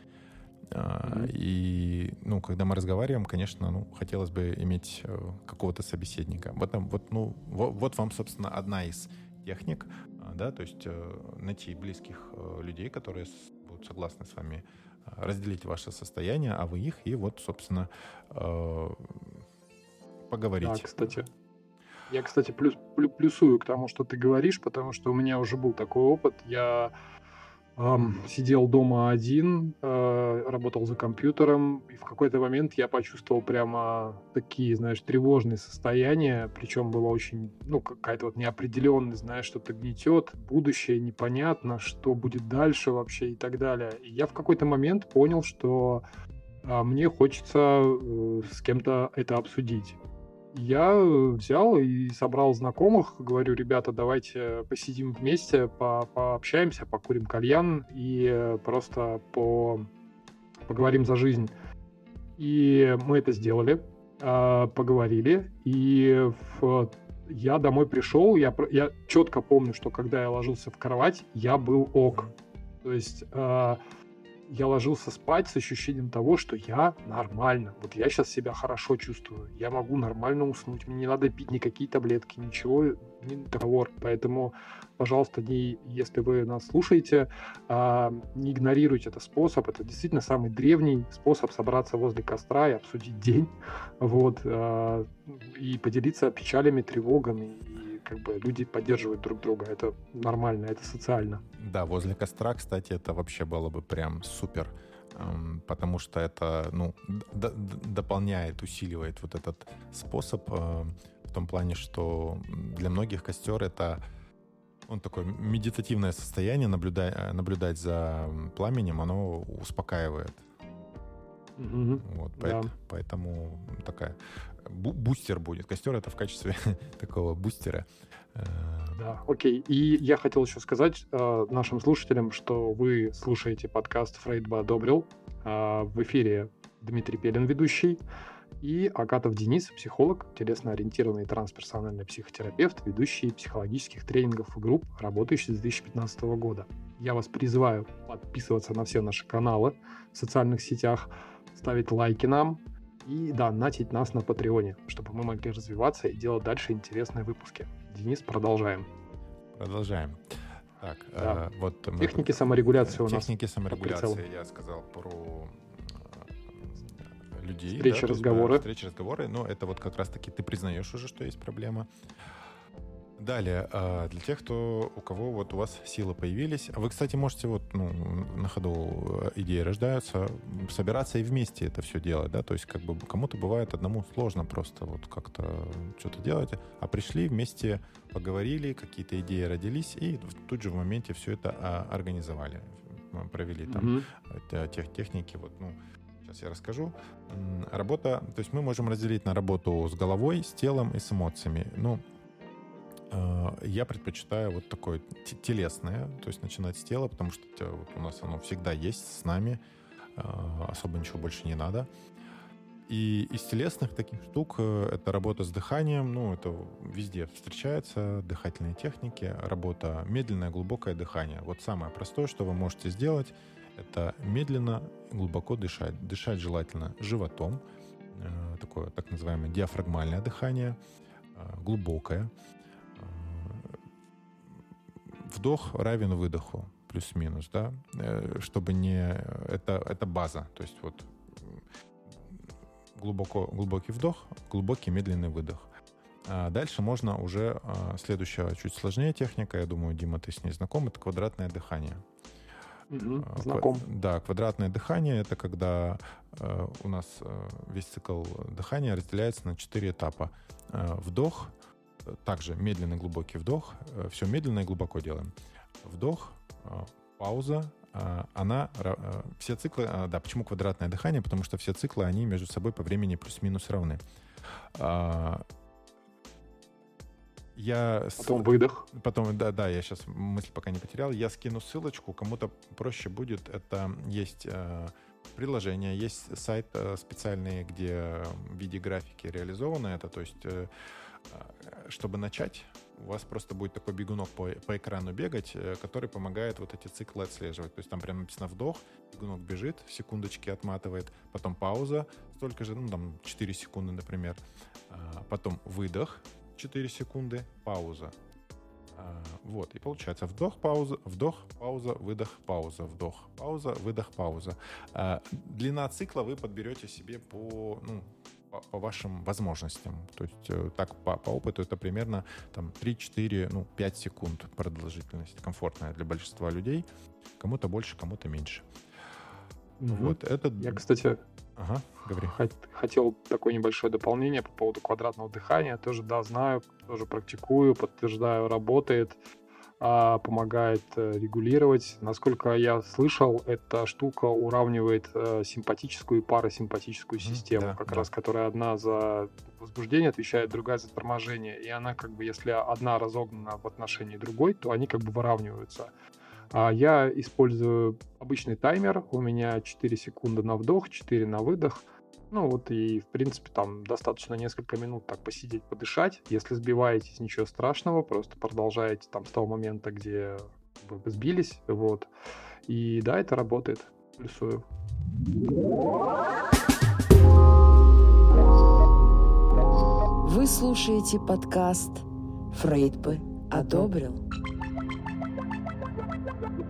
Mm-hmm. И, ну, когда мы разговариваем, конечно, ну, хотелось бы иметь э, какого-то собеседника. Вот, вот, ну, вот, вот вам, собственно, одна из техник, а, да, то есть э, найти близких э, людей, которые будут согласны с вами разделить ваше состояние, а вы их, и вот, собственно, поговорить. Да, кстати. Я, кстати, плюс, плюсую к тому, что ты говоришь, потому что у меня уже был такой опыт. Я эм, сидел дома один, э, работал за компьютером, и в какой-то момент я почувствовал прямо такие, знаешь, тревожные состояния, причем было очень, ну, какая-то вот неопределенность, знаешь, что-то гнетет, будущее непонятно, что будет дальше вообще и так далее. И я в какой-то момент понял, что э, мне хочется э, с кем-то это обсудить я взял и собрал знакомых, говорю, ребята, давайте посидим вместе, по пообщаемся, покурим кальян и просто по поговорим за жизнь. И мы это сделали, а, поговорили, и в... я домой пришел, я, я четко помню, что когда я ложился в кровать, я был ок. То есть а, я ложился спать с ощущением того, что я нормально. Вот я сейчас себя хорошо чувствую. Я могу нормально уснуть. Мне не надо пить никакие таблетки, ничего, не договор. Поэтому, пожалуйста, не, если вы нас слушаете, а, не игнорируйте этот способ. Это действительно самый древний способ собраться возле костра и обсудить день. Вот, а, и поделиться печалями, тревогами как бы люди поддерживают друг друга. Это нормально, это социально. Да, возле костра, кстати, это вообще было бы прям супер эм, потому что это ну, дополняет, усиливает вот этот способ э, в том плане, что для многих костер это он такое медитативное состояние, наблюдать, наблюдать за пламенем, оно успокаивает. Mm-hmm. Вот, да. поэтому, поэтому такая бустер будет. Костер это в качестве такого бустера. Э, да, окей. И я хотел еще сказать э, нашим слушателям, что вы слушаете подкаст «Фрейд бы одобрил». Э, в эфире Дмитрий Пелин, ведущий, и Акатов Денис, психолог, телесно-ориентированный трансперсональный психотерапевт, ведущий психологических тренингов и групп, работающий с 2015 года. Я вас призываю подписываться на все наши каналы в социальных сетях, ставить лайки нам, и донатить нас на Патреоне, чтобы мы могли развиваться и делать дальше интересные выпуски. Денис, продолжаем. Продолжаем. Так, да. э, вот мы... техники саморегуляции у нас. Техники саморегуляции я сказал про э, людей. Встречи, да, разговоры. Встречи, разговоры. Но это вот как раз-таки ты признаешь уже, что есть проблема. Далее, а, для тех, кто, у кого вот у вас силы появились, вы, кстати, можете вот ну, на ходу э, идеи рождаются, собираться и вместе это все делать, да, то есть как бы кому-то бывает одному сложно просто вот как-то что-то делать, а пришли вместе, поговорили, какие-то идеи родились и тут же в моменте все это а, организовали, провели там mm-hmm. тех техники, вот, ну, сейчас я расскажу. Работа, то есть мы можем разделить на работу с головой, с телом и с эмоциями. Ну, я предпочитаю вот такое телесное, то есть начинать с тела, потому что вот у нас оно всегда есть с нами, э, особо ничего больше не надо. И из телесных таких штук э, это работа с дыханием, ну, это везде встречается, дыхательные техники, работа медленное, глубокое дыхание. Вот самое простое, что вы можете сделать, это медленно, глубоко дышать. Дышать желательно животом, такое так называемое диафрагмальное дыхание, глубокое вдох равен выдоху, плюс-минус, да, э, чтобы не... Это, это база, то есть вот глубоко, глубокий вдох, глубокий медленный выдох. А дальше можно уже а, следующая, чуть сложнее техника, я думаю, Дима, ты с ней знаком, это квадратное дыхание. Угу, знаком. Да, квадратное дыхание это когда э, у нас э, весь цикл дыхания разделяется на четыре этапа. Э, вдох, также медленный глубокий вдох. Э, Все медленно и глубоко делаем. Вдох, э, пауза. Э, она, все циклы, да, почему квадратное дыхание? Потому что все циклы, они между собой по времени плюс-минус равны. Я потом выдох. Потом, да, да, я сейчас мысль пока не потерял. Я скину ссылочку, кому-то проще будет. Это есть э, приложение, есть сайт э, специальный, где в виде графики реализовано это. То есть э, чтобы начать, у вас просто будет такой бегунок по, по экрану бегать, э, который помогает вот эти циклы отслеживать. То есть там прям написано вдох, бегунок бежит, секундочки отматывает, потом пауза, столько же, ну там 4 секунды, например, а, потом выдох, 4 секунды, пауза. А, вот, и получается вдох, пауза, вдох, пауза, выдох, пауза, вдох, пауза, выдох, пауза. А, длина цикла вы подберете себе по, ну, по, по вашим возможностям. То есть э, так по, по опыту это примерно там 3-4, ну 5 секунд продолжительность, комфортная для большинства людей. Кому-то больше, кому-то меньше. Угу. Вот это... Я, кстати, ага, говори. хотел такое небольшое дополнение по поводу квадратного дыхания. Тоже, да, знаю, тоже практикую, подтверждаю, работает. А, помогает э, регулировать. Насколько я слышал, эта штука уравнивает э, симпатическую и парасимпатическую систему, да, как да. раз которая одна за возбуждение отвечает, другая за торможение. И она как бы, если одна разогнана в отношении другой, то они как бы выравниваются. А я использую обычный таймер. У меня 4 секунды на вдох, 4 на выдох. Ну вот и, в принципе, там достаточно несколько минут так посидеть, подышать. Если сбиваетесь, ничего страшного, просто продолжаете там с того момента, где вы сбились, вот. И да, это работает. Плюсую. Вы слушаете подкаст «Фрейд бы одобрил».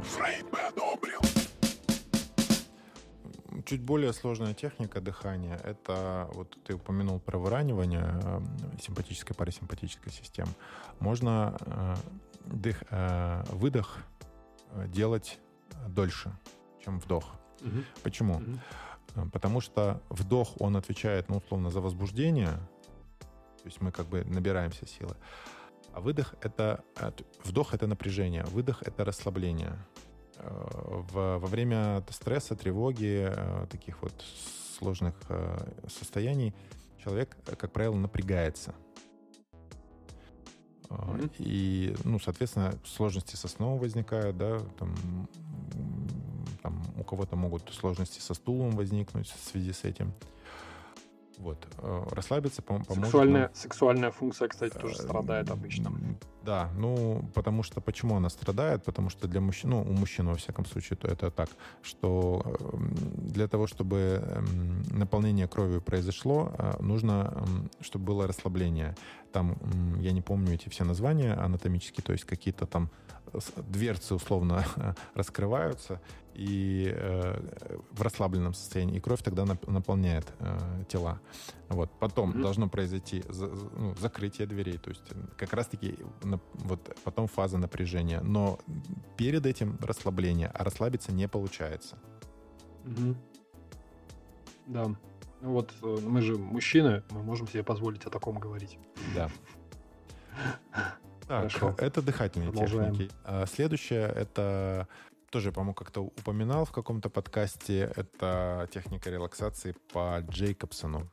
Фрейд бы одобрил чуть более сложная техника дыхания — это, вот ты упомянул про выранивание эм, симпатической парасимпатической системы. Можно э, дых, э, выдох э, делать дольше, чем вдох. Угу. Почему? Угу. Потому что вдох, он отвечает, ну, условно, за возбуждение, то есть мы как бы набираемся силы. А выдох — это... Вдох — это напряжение, выдох — это расслабление в, во время стресса, тревоги, э, таких вот сложных э, состояний человек, как правило, напрягается. Mm-hmm. И, ну, соответственно, сложности со сном возникают, да, там, там у кого-то могут сложности со стулом возникнуть в связи с этим. Вот. Э, расслабиться пом- поможет. Сексуальная, нам... сексуальная функция, кстати, тоже э, страдает обычно. Да, ну, потому что почему она страдает? Потому что для мужчин, ну, у мужчин, во всяком случае, то это так, что эм, для того, чтобы эм, наполнение кровью произошло, э, нужно, эм, чтобы было расслабление. Там, я не помню эти все названия анатомические, то есть какие-то там дверцы условно раскрываются, и э, в расслабленном состоянии, и кровь тогда наполняет э, тела. Вот. Потом mm-hmm. должно произойти за, ну, закрытие дверей, то есть как раз-таки вот потом фаза напряжения. Но перед этим расслабление, а расслабиться не получается. Mm-hmm. Да. Ну вот э, мы же мужчины, мы можем себе позволить о таком говорить. Да. Так, Хорошо. это дыхательные Продолжаем. техники. А следующее это тоже, по-моему, как-то упоминал в каком-то подкасте. Это техника релаксации по Джейкобсону.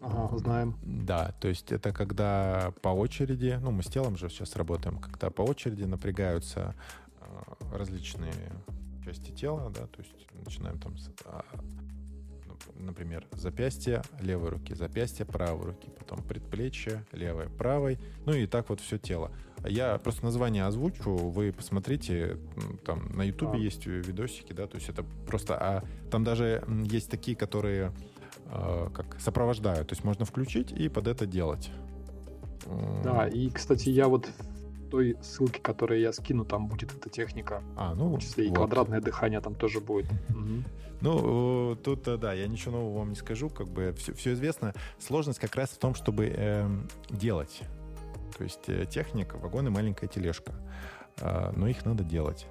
Ага, знаем. Да, то есть это когда по очереди, ну мы с телом же сейчас работаем, когда по очереди напрягаются э, различные части тела, да, то есть начинаем там с, а, например, запястье левой руки, запястье правой руки, потом предплечье левой, правой, ну и так вот все тело. Я просто название озвучу, вы посмотрите, там на Ютубе а. есть видосики, да, то есть это просто, а там даже есть такие, которые э, как сопровождают, то есть можно включить и под это делать. Да, и, кстати, я вот той ссылке, которую я скину, там будет эта техника. А, ну, в числе вот. и квадратное дыхание там тоже будет. Ну, тут, э, да, я ничего нового вам не скажу, как бы все, все известно. Сложность как раз в том, чтобы э, делать. То есть э, техника, вагон и маленькая тележка. Э, но их надо делать.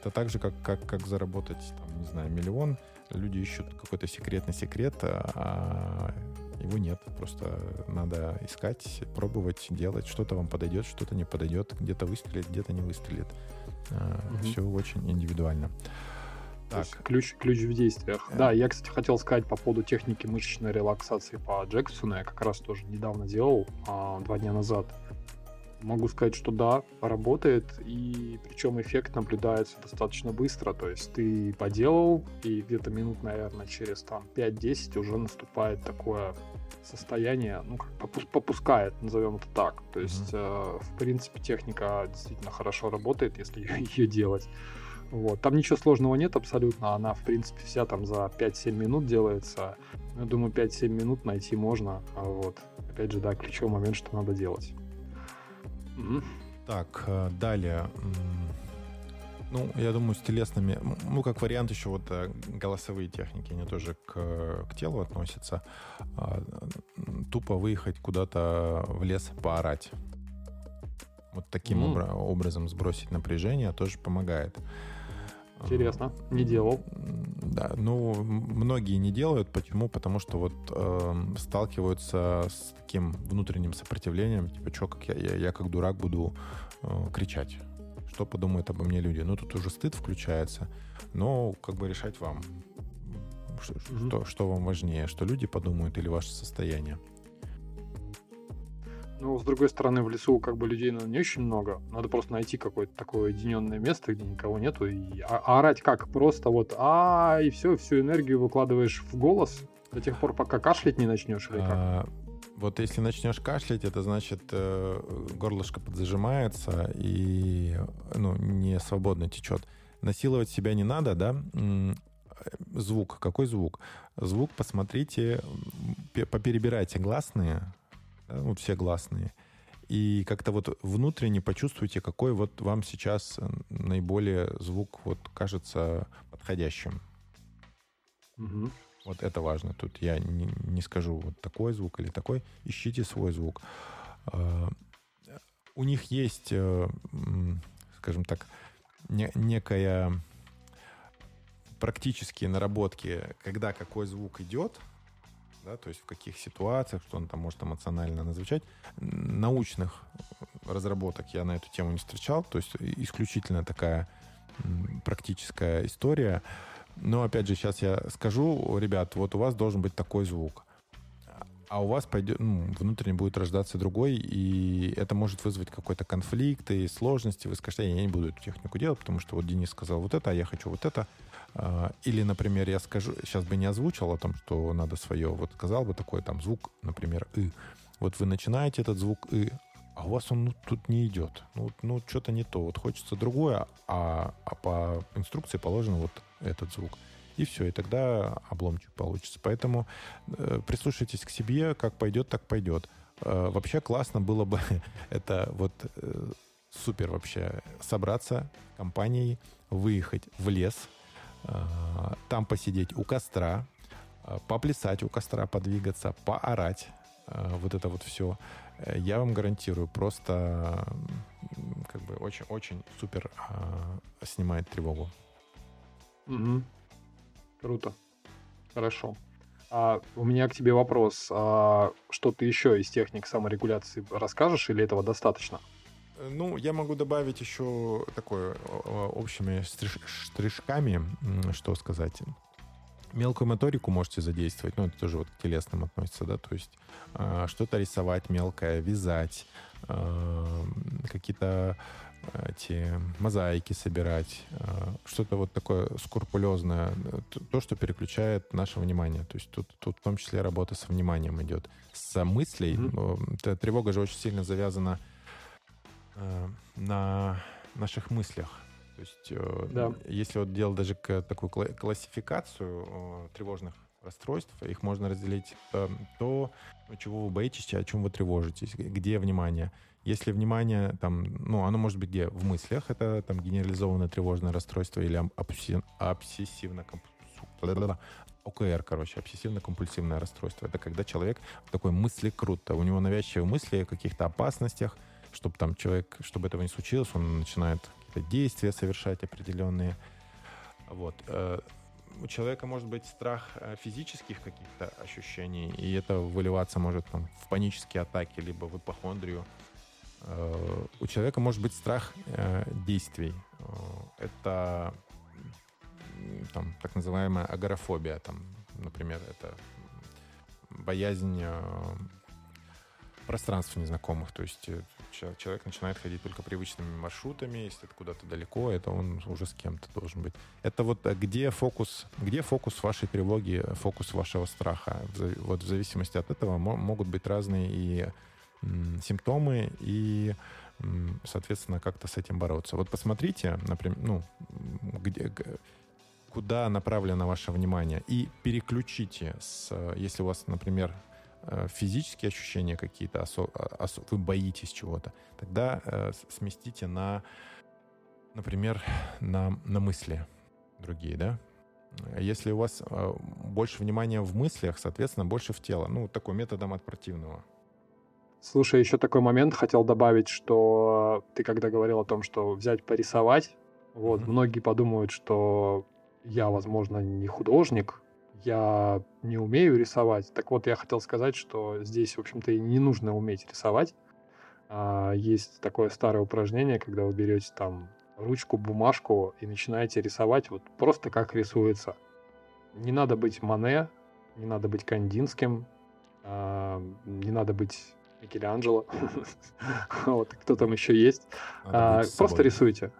Это так же, как, как, как заработать, там, не знаю, миллион. Люди ищут какой-то секретный секрет, а его нет. Просто надо искать, пробовать, делать. Что-то вам подойдет, что-то не подойдет. Где-то выстрелит, где-то не выстрелит. Угу. Все очень индивидуально. Так. ключ, ключ в действиях. Yeah. Да, я, кстати, хотел сказать по поводу техники мышечной релаксации по Джексону. Я как раз тоже недавно делал, а, два дня назад. Могу сказать, что да, работает, и причем эффект наблюдается достаточно быстро. То есть ты поделал, и где-то минут, наверное, через там 5-10 уже наступает такое состояние, ну, как попускает, назовем это так. То есть, mm-hmm. э, в принципе, техника действительно хорошо работает, если ее делать. Вот. Там ничего сложного нет абсолютно. Она, в принципе, вся там за 5-7 минут делается. Я думаю, 5-7 минут найти можно. А вот. Опять же, да, ключевой момент, что надо делать. Так, э, далее. Ну, я думаю, с телесными, ну, как вариант еще вот э, голосовые техники, они тоже к, к телу относятся. А, тупо выехать куда-то в лес поорать. Вот таким mm. обра- образом сбросить напряжение тоже помогает. Интересно, не делал. Да, ну, многие не делают. Почему? Потому что вот э, сталкиваются с таким внутренним сопротивлением, типа, что, как я, я, я как дурак буду э, кричать. Что подумают обо мне люди? Ну, тут уже стыд включается, но как бы решать вам. Что, mm-hmm. что, что вам важнее, что люди подумают или ваше состояние? Ну, с другой стороны, в лесу как бы людей ну, не очень много. Надо просто найти какое-то такое уединенное место, где никого нету. И а, а орать как? Просто вот а и все, всю энергию выкладываешь в голос до тех пор, пока кашлять не начнешь или как? А, вот если начнешь кашлять, это значит э, горлышко подзажимается и ну, не свободно течет. Насиловать себя не надо, да? Звук. Какой звук? Звук, посмотрите, поперебирайте гласные, вот все гласные. И как-то вот внутренне почувствуйте, какой вот вам сейчас наиболее звук вот кажется подходящим. Угу. Вот это важно. Тут я не, не скажу вот такой звук или такой. Ищите свой звук. А, у них есть, э, скажем так, некая практические наработки, когда какой звук идет, да, то есть в каких ситуациях, что он там может эмоционально назвучать. Научных разработок я на эту тему не встречал, то есть исключительно такая практическая история. Но опять же, сейчас я скажу, ребят, вот у вас должен быть такой звук. А у вас пойдет, ну, внутренне будет рождаться другой, и это может вызвать какой-то конфликт и сложности. Вы скажете, я не буду эту технику делать, потому что вот Денис сказал вот это, а я хочу вот это. А, или, например, я скажу, сейчас бы не озвучил о том, что надо свое, вот сказал бы такой там звук, например, «ы». Вот вы начинаете этот звук «ы», а у вас он ну, тут не идет. Ну, ну что-то не то. Вот хочется другое, а, а по инструкции положено вот этот звук. И все, и тогда обломчик получится. Поэтому э, прислушайтесь к себе, как пойдет, так пойдет. Э, вообще классно было бы это вот э, супер вообще собраться компанией, выехать в лес, там посидеть у костра, э, поплясать у костра, подвигаться, поорать. Э, вот это вот все. Я вам гарантирую, просто как бы очень-очень супер снимает тревогу. Угу. Круто. Хорошо. А у меня к тебе вопрос. А что ты еще из техник саморегуляции расскажешь или этого достаточно? Ну, я могу добавить еще такое общими штришками, что сказать. Мелкую моторику можете задействовать, ну, это тоже вот к телесным относится, да, то есть э, что-то рисовать мелкое, вязать, э, какие-то эти мозаики собирать, что-то вот такое скрупулезное, то, что переключает наше внимание. То есть тут, тут в том числе работа со вниманием идет. С мыслей. Mm-hmm. Тревога же очень сильно завязана Э, на наших мыслях. То есть, э, да. если вот делать даже к, такую классификацию э, тревожных расстройств, их можно разделить то, чего вы боитесь, о чем вы тревожитесь, где внимание. Если внимание, там, ну, оно может быть где? В мыслях, это там генерализованное тревожное расстройство или обсессивно ОКР, короче, обсессивно-компульсивное расстройство. Это когда человек такой мысли круто, у него навязчивые мысли о каких-то опасностях, чтобы там человек, чтобы этого не случилось, он начинает какие-то действия совершать определенные. Вот. Э, у человека может быть страх э, физических каких-то ощущений, и это выливаться может там, в панические атаки, либо в ипохондрию. Э, у человека может быть страх действий. Это там, так называемая агорафобия. Там, например, это боязнь пространств незнакомых. То есть э, человек начинает ходить только привычными маршрутами. Если это куда-то далеко, это он уже с кем-то должен быть. Это вот э, где фокус, где фокус вашей тревоги, фокус вашего страха. Вот в зависимости от этого могут быть разные и симптомы, и, соответственно, как-то с этим бороться. Вот посмотрите, например, ну, где, куда направлено ваше внимание, и переключите, с, если у вас, например, физические ощущения какие-то, осо- осо- вы боитесь чего-то, тогда э, сместите на например, на, на мысли другие, да? Если у вас э, больше внимания в мыслях, соответственно, больше в тело. Ну, такой методом от противного. Слушай, еще такой момент хотел добавить, что ты когда говорил о том, что взять порисовать, вот, mm-hmm. многие подумают, что я, возможно, не художник, я не умею рисовать. Так вот, я хотел сказать, что здесь, в общем-то, и не нужно уметь рисовать. А, есть такое старое упражнение, когда вы берете там ручку, бумажку и начинаете рисовать вот просто как рисуется. Не надо быть Мане, не надо быть Кандинским, а, не надо быть Микеланджело. вот, кто там еще есть. А, просто рисуйте.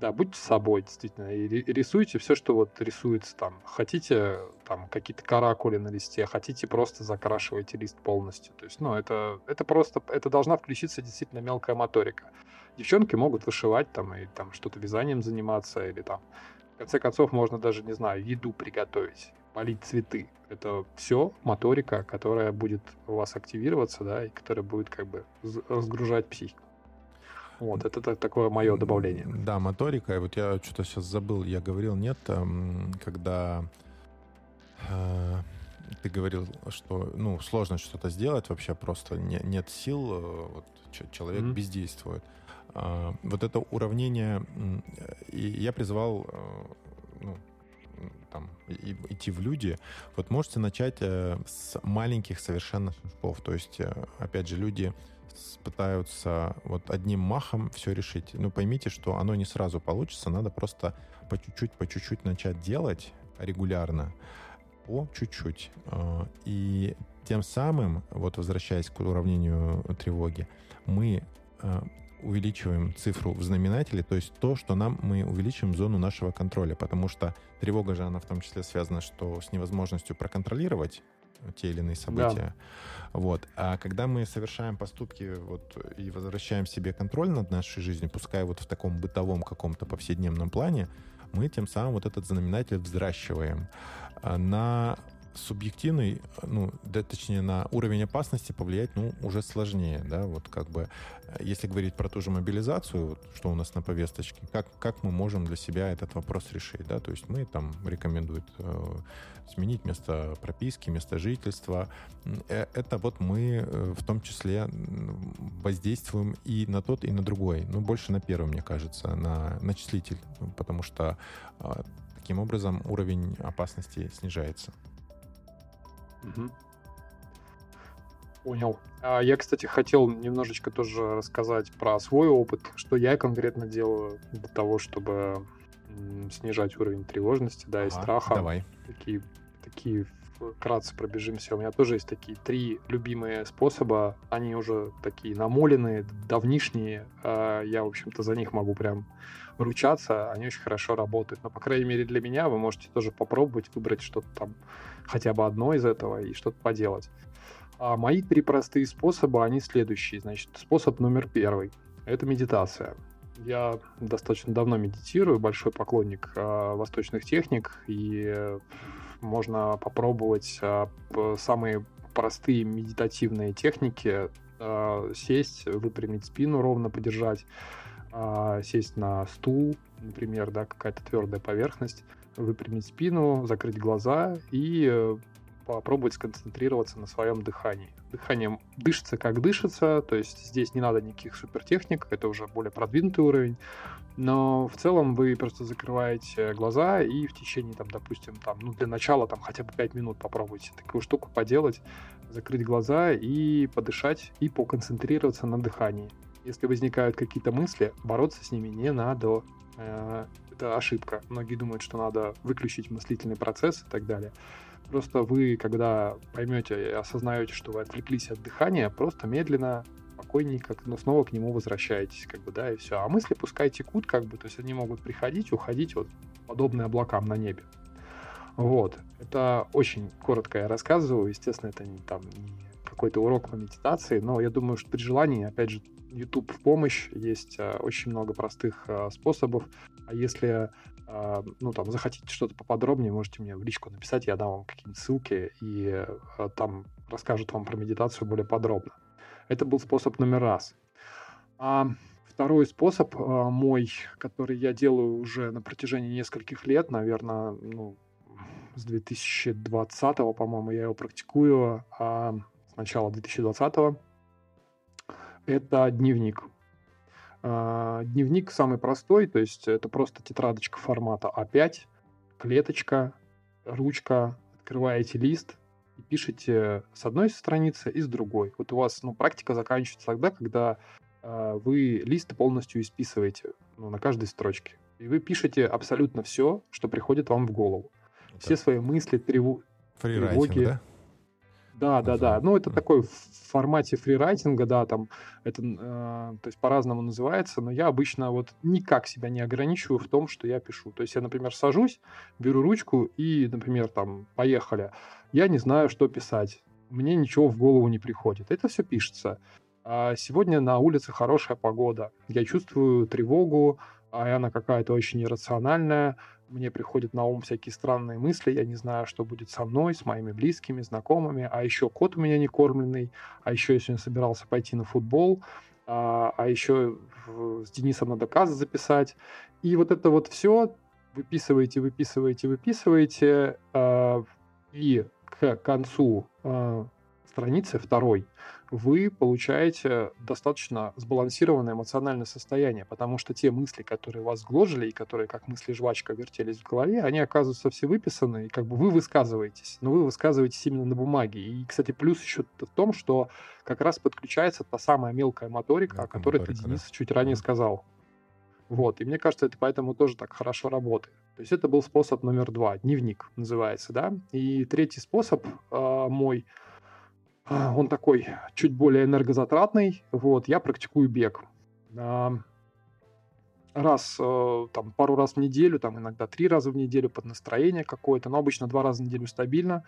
Да, будьте собой, действительно, и рисуйте все, что вот рисуется там. Хотите там какие-то каракули на листе, хотите просто закрашивайте лист полностью. То есть, ну, это, это просто, это должна включиться действительно мелкая моторика. Девчонки могут вышивать там и там что-то вязанием заниматься или там, в конце концов, можно даже, не знаю, еду приготовить, полить цветы. Это все моторика, которая будет у вас активироваться, да, и которая будет как бы разгружать психику. Вот, это, такое мое добавление. Да, моторика. И вот я что-то сейчас забыл, я говорил, нет, когда э, ты говорил, что ну, сложно что-то сделать, вообще просто не, нет сил, э, вот, человек mm-hmm. бездействует. А, вот это уравнение, и я призвал э, ну, там, идти в люди, вот можете начать э, с маленьких совершенно шагов. То есть, опять же, люди пытаются вот одним махом все решить. Ну, поймите, что оно не сразу получится, надо просто по чуть-чуть, по чуть-чуть начать делать регулярно, по чуть-чуть. А, и тем самым, вот возвращаясь к уравнению тревоги, мы а, увеличиваем цифру в знаменателе, то есть то, что нам мы увеличиваем зону нашего контроля, потому что тревога же, она в том числе связана что с невозможностью проконтролировать те или иные события. Да. Вот. А когда мы совершаем поступки вот, и возвращаем себе контроль над нашей жизнью, пускай вот в таком бытовом каком-то повседневном плане, мы тем самым вот этот знаменатель взращиваем. А на субъективный, ну, да, точнее, на уровень опасности повлиять, ну, уже сложнее, да, вот как бы, если говорить про ту же мобилизацию, что у нас на повесточке, как, как мы можем для себя этот вопрос решить, да, то есть мы там рекомендуют э, сменить место прописки, место жительства, э, это вот мы э, в том числе воздействуем и на тот, и на другой, ну, больше на первый, мне кажется, на, на числитель, потому что э, таким образом уровень опасности снижается. Угу. Понял. А я, кстати, хотел немножечко тоже рассказать про свой опыт, что я конкретно делаю для того, чтобы снижать уровень тревожности, да, ага, и страха. Давай. Такие, такие вкратце пробежимся. У меня тоже есть такие три любимые способа. Они уже такие намоленные, давнишние. А я, в общем-то, за них могу прям ручаться. Они очень хорошо работают. Но, по крайней мере, для меня вы можете тоже попробовать выбрать что-то там, хотя бы одно из этого и что-то поделать. А мои три простые способа, они следующие. Значит, способ номер первый — это медитация. Я достаточно давно медитирую, большой поклонник э, восточных техник, и можно попробовать э, самые простые медитативные техники, э, сесть, выпрямить спину, ровно подержать, э, сесть на стул, например, да, какая-то твердая поверхность, выпрямить спину, закрыть глаза и э, попробовать сконцентрироваться на своем дыхании. Дыханием дышится как дышится, то есть здесь не надо никаких супертехник, это уже более продвинутый уровень, но в целом вы просто закрываете глаза и в течение, там, допустим, там, ну, для начала там хотя бы 5 минут попробуйте такую штуку поделать, закрыть глаза и подышать, и поконцентрироваться на дыхании. Если возникают какие-то мысли, бороться с ними не надо. Э, это ошибка. Многие думают, что надо выключить мыслительный процесс и так далее. Просто вы, когда поймете и осознаете, что вы отвлеклись от дыхания, просто медленно, спокойненько, но снова к нему возвращаетесь, как бы, да, и все. А мысли пускай текут, как бы, то есть они могут приходить, уходить, вот, подобные облакам на небе. Вот. Это очень коротко я рассказываю. Естественно, это не, там, не какой-то урок по медитации, но я думаю, что при желании, опять же, YouTube в помощь, есть э, очень много простых э, способов. А если э, ну, там, захотите что-то поподробнее, можете мне в личку написать, я дам вам какие-нибудь ссылки, и там расскажут вам про медитацию более подробно. Это был способ номер раз. А Второй способ мой, который я делаю уже на протяжении нескольких лет, наверное, ну, с 2020, по-моему, я его практикую, а начала 2020, это дневник. А, дневник самый простой, то есть это просто тетрадочка формата А5, клеточка, ручка, открываете лист и пишете с одной страницы и с другой. Вот у вас ну, практика заканчивается тогда, когда э, вы лист полностью исписываете ну, на каждой строчке. И вы пишете абсолютно все, что приходит вам в голову. Все свои мысли, тревоги. Фрирайтинг, да? Да, да, да. Ну, это такой в формате фрирайтинга, да, там это, э, то есть по-разному называется, но я обычно вот никак себя не ограничиваю в том, что я пишу. То есть я, например, сажусь, беру ручку и, например, там, поехали. Я не знаю, что писать. Мне ничего в голову не приходит. Это все пишется. А сегодня на улице хорошая погода. Я чувствую тревогу, а она какая-то очень иррациональная мне приходят на ум всякие странные мысли, я не знаю, что будет со мной, с моими близкими, знакомыми, а еще кот у меня не кормленный, а еще я сегодня собирался пойти на футбол, а, а еще с Денисом надо каз записать. И вот это вот все выписываете, выписываете, выписываете, э, и к концу э, страницы второй вы получаете достаточно сбалансированное эмоциональное состояние, потому что те мысли, которые вас гложили и которые как мысли жвачка вертелись в голове, они оказываются все выписаны, и как бы вы высказываетесь, но вы высказываетесь именно на бумаге. И, кстати, плюс еще в том, что как раз подключается та самая мелкая моторика, мелкая о которой моторика, ты, Денис, да. чуть ранее сказал. Вот, и мне кажется, это поэтому тоже так хорошо работает. То есть это был способ номер два, дневник называется, да. И третий способ э, мой — он такой чуть более энергозатратный. Вот, я практикую бег. Раз, э, там, пару раз в неделю, там, иногда три раза в неделю под настроение какое-то, но обычно два раза в неделю стабильно.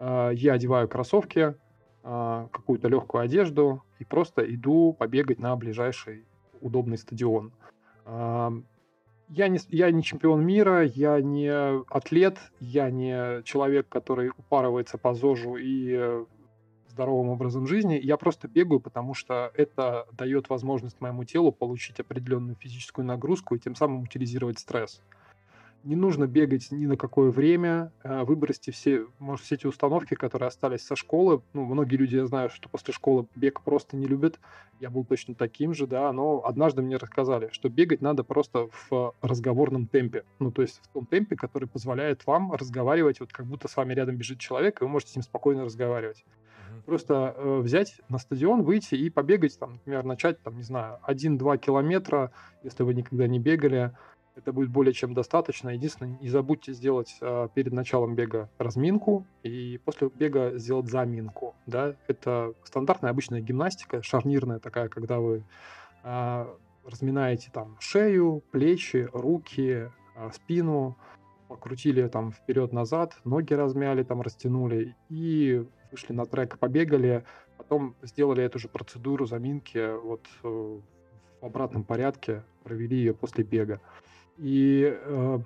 А, я одеваю кроссовки, а, какую-то легкую одежду и просто иду побегать на ближайший удобный стадион. Я не, я не чемпион мира, я не атлет, я не человек, который упарывается по ЗОЖу и здоровым образом жизни. Я просто бегаю, потому что это дает возможность моему телу получить определенную физическую нагрузку и тем самым утилизировать стресс. Не нужно бегать ни на какое время, э, выбросьте все, может, все эти установки, которые остались со школы. Ну, многие люди, я знаю, что после школы бег просто не любят. Я был точно таким же, да, но однажды мне рассказали, что бегать надо просто в разговорном темпе. Ну, то есть в том темпе, который позволяет вам разговаривать, вот как будто с вами рядом бежит человек, и вы можете с ним спокойно разговаривать. Просто э, взять на стадион, выйти и побегать, там, например, начать, там, не знаю, 1-2 километра, если вы никогда не бегали, это будет более чем достаточно. Единственное, не забудьте сделать э, перед началом бега разминку и после бега сделать заминку. Да? Это стандартная обычная гимнастика, шарнирная такая, когда вы э, разминаете там шею, плечи, руки, э, спину, покрутили там вперед-назад, ноги размяли, там растянули и вышли на трек, побегали, потом сделали эту же процедуру заминки вот э, в обратном порядке, провели ее после бега. И э,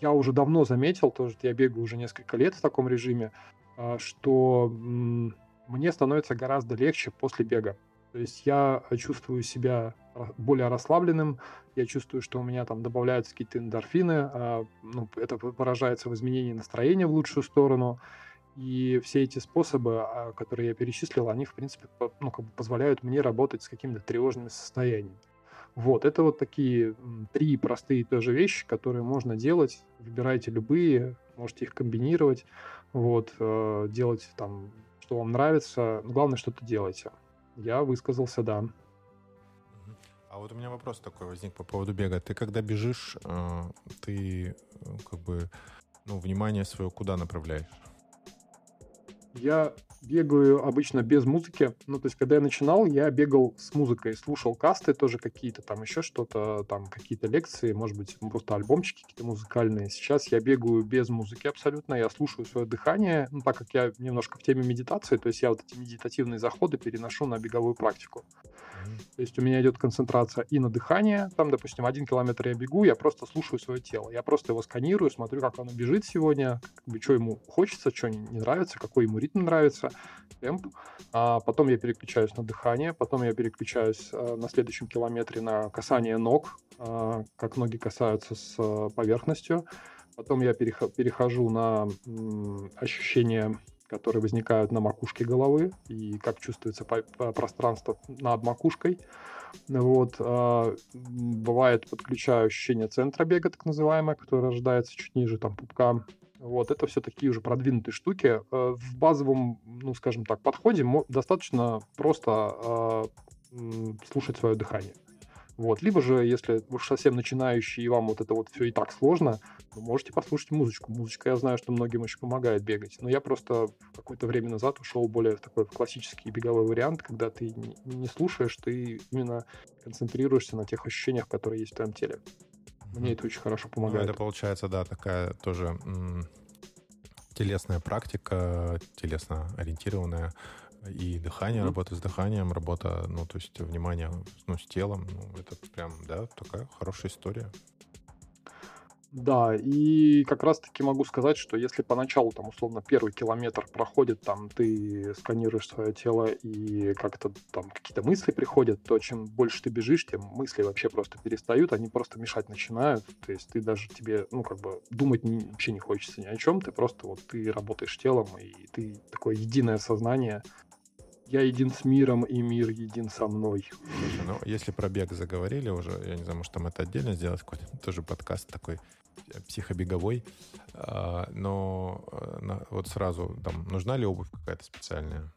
я уже давно заметил, тоже я бегаю уже несколько лет в таком режиме, э, что э, мне становится гораздо легче после бега. То есть я чувствую себя более расслабленным, я чувствую, что у меня там добавляются какие-то эндорфины, э, ну, это выражается в изменении настроения в лучшую сторону. И все эти способы, а, которые я перечислил, они, в принципе, ну, как бы позволяют мне работать с какими-то тревожными состояниями. Вот, это вот такие три простые тоже вещи, которые можно делать. Выбирайте любые, можете их комбинировать, вот, э, делать там, что вам нравится. главное, что-то делайте. Я высказался, да. А вот у меня вопрос такой возник по поводу бега. Ты когда бежишь, э, ты э, как бы, ну, внимание свое куда направляешь? Я бегаю обычно без музыки. Ну, то есть, когда я начинал, я бегал с музыкой, слушал касты тоже какие-то, там еще что-то, там какие-то лекции, может быть, просто альбомчики какие-то музыкальные. Сейчас я бегаю без музыки абсолютно, я слушаю свое дыхание, ну, так как я немножко в теме медитации, то есть я вот эти медитативные заходы переношу на беговую практику. То есть у меня идет концентрация и на дыхание. Там, допустим, один километр я бегу, я просто слушаю свое тело. Я просто его сканирую, смотрю, как оно бежит сегодня, как бы, что ему хочется, что не, не нравится, какой ему ритм нравится. темп, а потом я переключаюсь на дыхание, потом я переключаюсь а, на следующем километре на касание ног, а, как ноги касаются с а, поверхностью, потом я перехожу на ощущение которые возникают на макушке головы и как чувствуется пространство над макушкой. Вот. Бывает, подключаю ощущение центра бега, так называемое, которое рождается чуть ниже там, пупка. Вот, это все такие уже продвинутые штуки. Э, в базовом, ну, скажем так, подходе достаточно просто слушать свое дыхание. Вот. Либо же, если вы совсем начинающий, и вам вот это вот все и так сложно, вы можете послушать музычку. Музычка, я знаю, что многим очень помогает бегать. Но я просто какое-то время назад ушел более в такой классический беговой вариант, когда ты не слушаешь, ты именно концентрируешься на тех ощущениях, которые есть в твоем теле. Мне это очень хорошо помогает. Ну, это получается, да, такая тоже м- телесная практика, телесно ориентированная и дыхание, mm-hmm. работа с дыханием, работа, ну, то есть внимание ну, с телом. Ну, это прям, да, такая хорошая история. Да, и как раз-таки могу сказать, что если поначалу, там, условно, первый километр проходит, там, ты сканируешь свое тело и как-то там какие-то мысли приходят, то чем больше ты бежишь, тем мысли вообще просто перестают, они просто мешать начинают, то есть ты даже тебе, ну, как бы думать не, вообще не хочется ни о чем, ты просто вот, ты работаешь телом, и ты такое единое сознание, я един с миром, и мир един со мной. Слушай, ну, если про бег заговорили уже, я не знаю, может, там это отдельно сделать, какой-то тоже подкаст такой психобеговой, а, но э, вот сразу, там, нужна ли обувь какая-то специальная?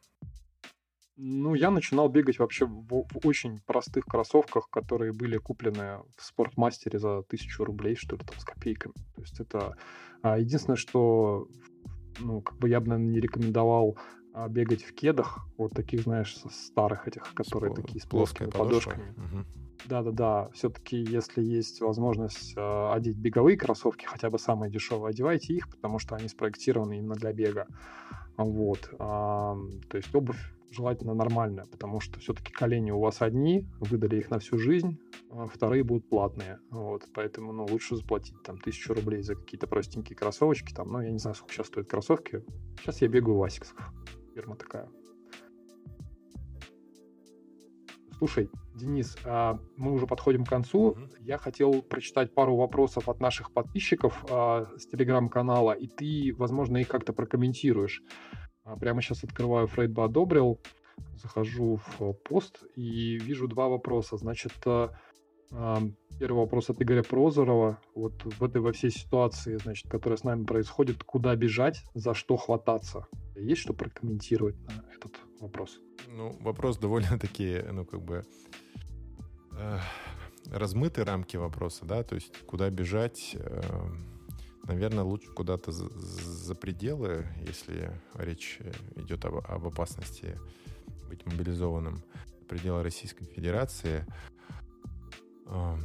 Ну, я начинал бегать вообще в, в очень простых кроссовках, которые были куплены в спортмастере за тысячу рублей, что ли, там, с копейками. То есть это а, единственное, что ну, как бы я бы, наверное, не рекомендовал а бегать в кедах, вот таких, знаешь, старых этих, которые с, такие с плоскими подошками. Да-да-да, все-таки, если есть возможность э, одеть беговые кроссовки, хотя бы самые дешевые, одевайте их, потому что они спроектированы именно для бега. Вот. А, то есть обувь желательно нормальная, потому что все-таки колени у вас одни, выдали их на всю жизнь, а вторые будут платные. Вот. Поэтому ну, лучше заплатить там тысячу рублей за какие-то простенькие кроссовочки. Там, ну, я не знаю, сколько сейчас стоят кроссовки. Сейчас я бегаю в асиксах фирма такая. Слушай, Денис, а, мы уже подходим к концу. Я хотел прочитать пару вопросов от наших подписчиков а, с телеграм-канала, и ты, возможно, их как-то прокомментируешь. А, прямо сейчас открываю Фрейд бы одобрил, захожу в пост и вижу два вопроса. Значит, первый вопрос от Игоря Прозорова. Вот в этой во всей ситуации, значит, которая с нами происходит, куда бежать, за что хвататься? Есть что прокомментировать на этот вопрос? Ну, вопрос довольно-таки, ну, как бы э, размытые рамки вопроса, да, то есть куда бежать, э, наверное, лучше куда-то за, за пределы, если речь идет об, об опасности быть мобилизованным, пределы Российской Федерации. Э,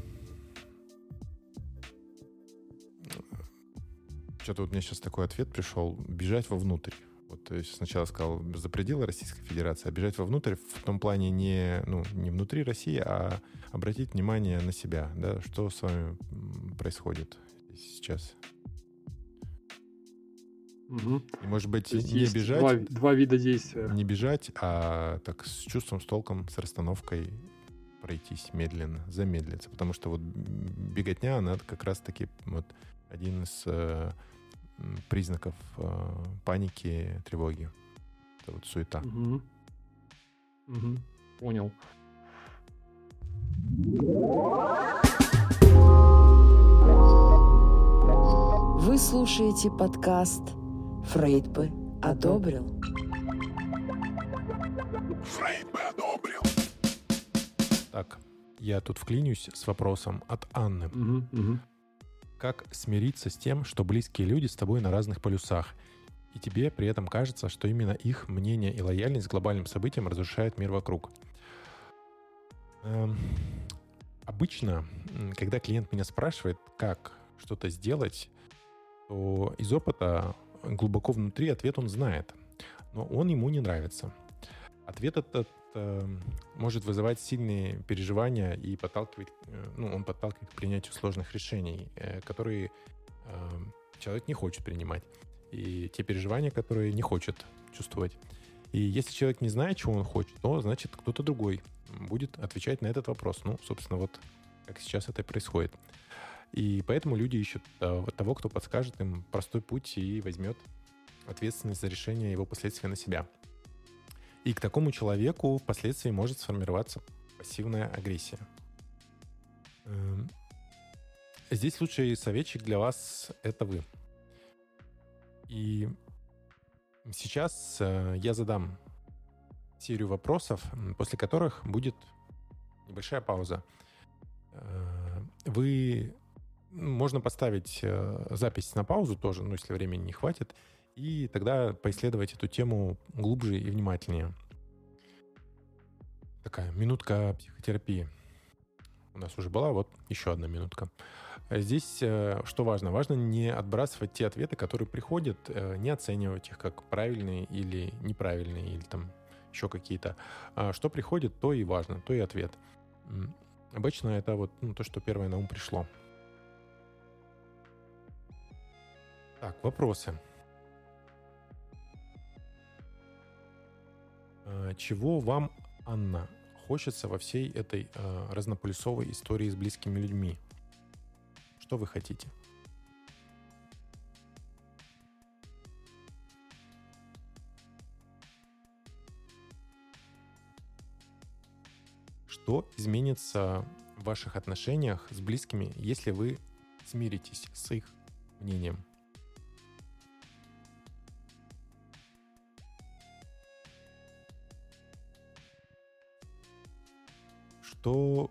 что-то вот мне сейчас такой ответ пришел. Бежать вовнутрь. То есть сначала сказал за пределы Российской Федерации, а бежать вовнутрь в том плане не, ну, не внутри России, а обратить внимание на себя, да, что с вами происходит сейчас. Угу. И, может быть, не бежать. Два, два вида действия. Не бежать, а так с чувством, с толком, с расстановкой пройтись медленно, замедлиться. Потому что вот беготня, она как раз-таки вот один из э, признаков э, паники, тревоги. Это вот суета. Угу. Угу. Понял. Вы слушаете подкаст «Фрейд бы одобрил». Фрейд бы одобрил. Так, я тут вклинюсь с вопросом от Анны. Угу, угу как смириться с тем, что близкие люди с тобой на разных полюсах, и тебе при этом кажется, что именно их мнение и лояльность к глобальным событиям разрушает мир вокруг. Эм, обычно, когда клиент меня спрашивает, как что-то сделать, то из опыта глубоко внутри ответ он знает, но он ему не нравится. Ответ этот э, может вызывать сильные переживания и подталкивать, э, ну, он подталкивает к принятию сложных решений, э, которые э, человек не хочет принимать. И те переживания, которые не хочет чувствовать. И если человек не знает, чего он хочет, то значит кто-то другой будет отвечать на этот вопрос. Ну, собственно, вот как сейчас это происходит. И поэтому люди ищут того, кто подскажет им простой путь и возьмет ответственность за решение его последствий на себя. И к такому человеку впоследствии может сформироваться пассивная агрессия. Эм, здесь лучший советчик для вас — это вы. И сейчас э, я задам серию вопросов, после которых будет небольшая пауза. Э, вы можно поставить э, запись на паузу тоже, ну, если времени не хватит, и тогда поисследовать эту тему глубже и внимательнее. Такая минутка психотерапии. У нас уже была, вот еще одна минутка. Здесь э, что важно? Важно не отбрасывать те ответы, которые приходят, э, не оценивать их как правильные или неправильные, или там еще какие-то. А что приходит, то и важно, то и ответ. Обычно это вот ну, то, что первое на ум пришло. Так, вопросы. Чего вам, Анна, хочется во всей этой э, разнополюсовой истории с близкими людьми? Что вы хотите? Что изменится в ваших отношениях с близкими, если вы смиритесь с их мнением? Что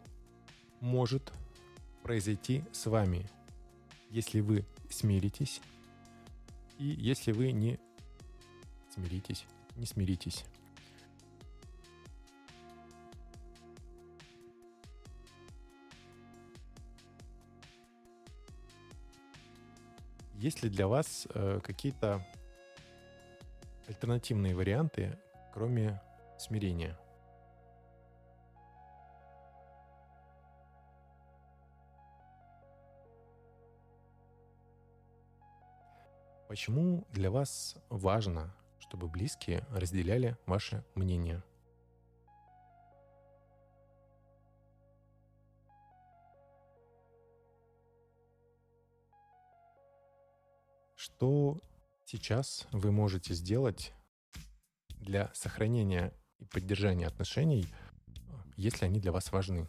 может произойти с вами, если вы смиритесь и если вы не смиритесь, не смиритесь. Есть ли для вас э, какие-то альтернативные варианты, кроме смирения? Почему для вас важно, чтобы близкие разделяли ваше мнение? Что сейчас вы можете сделать для сохранения и поддержания отношений, если они для вас важны?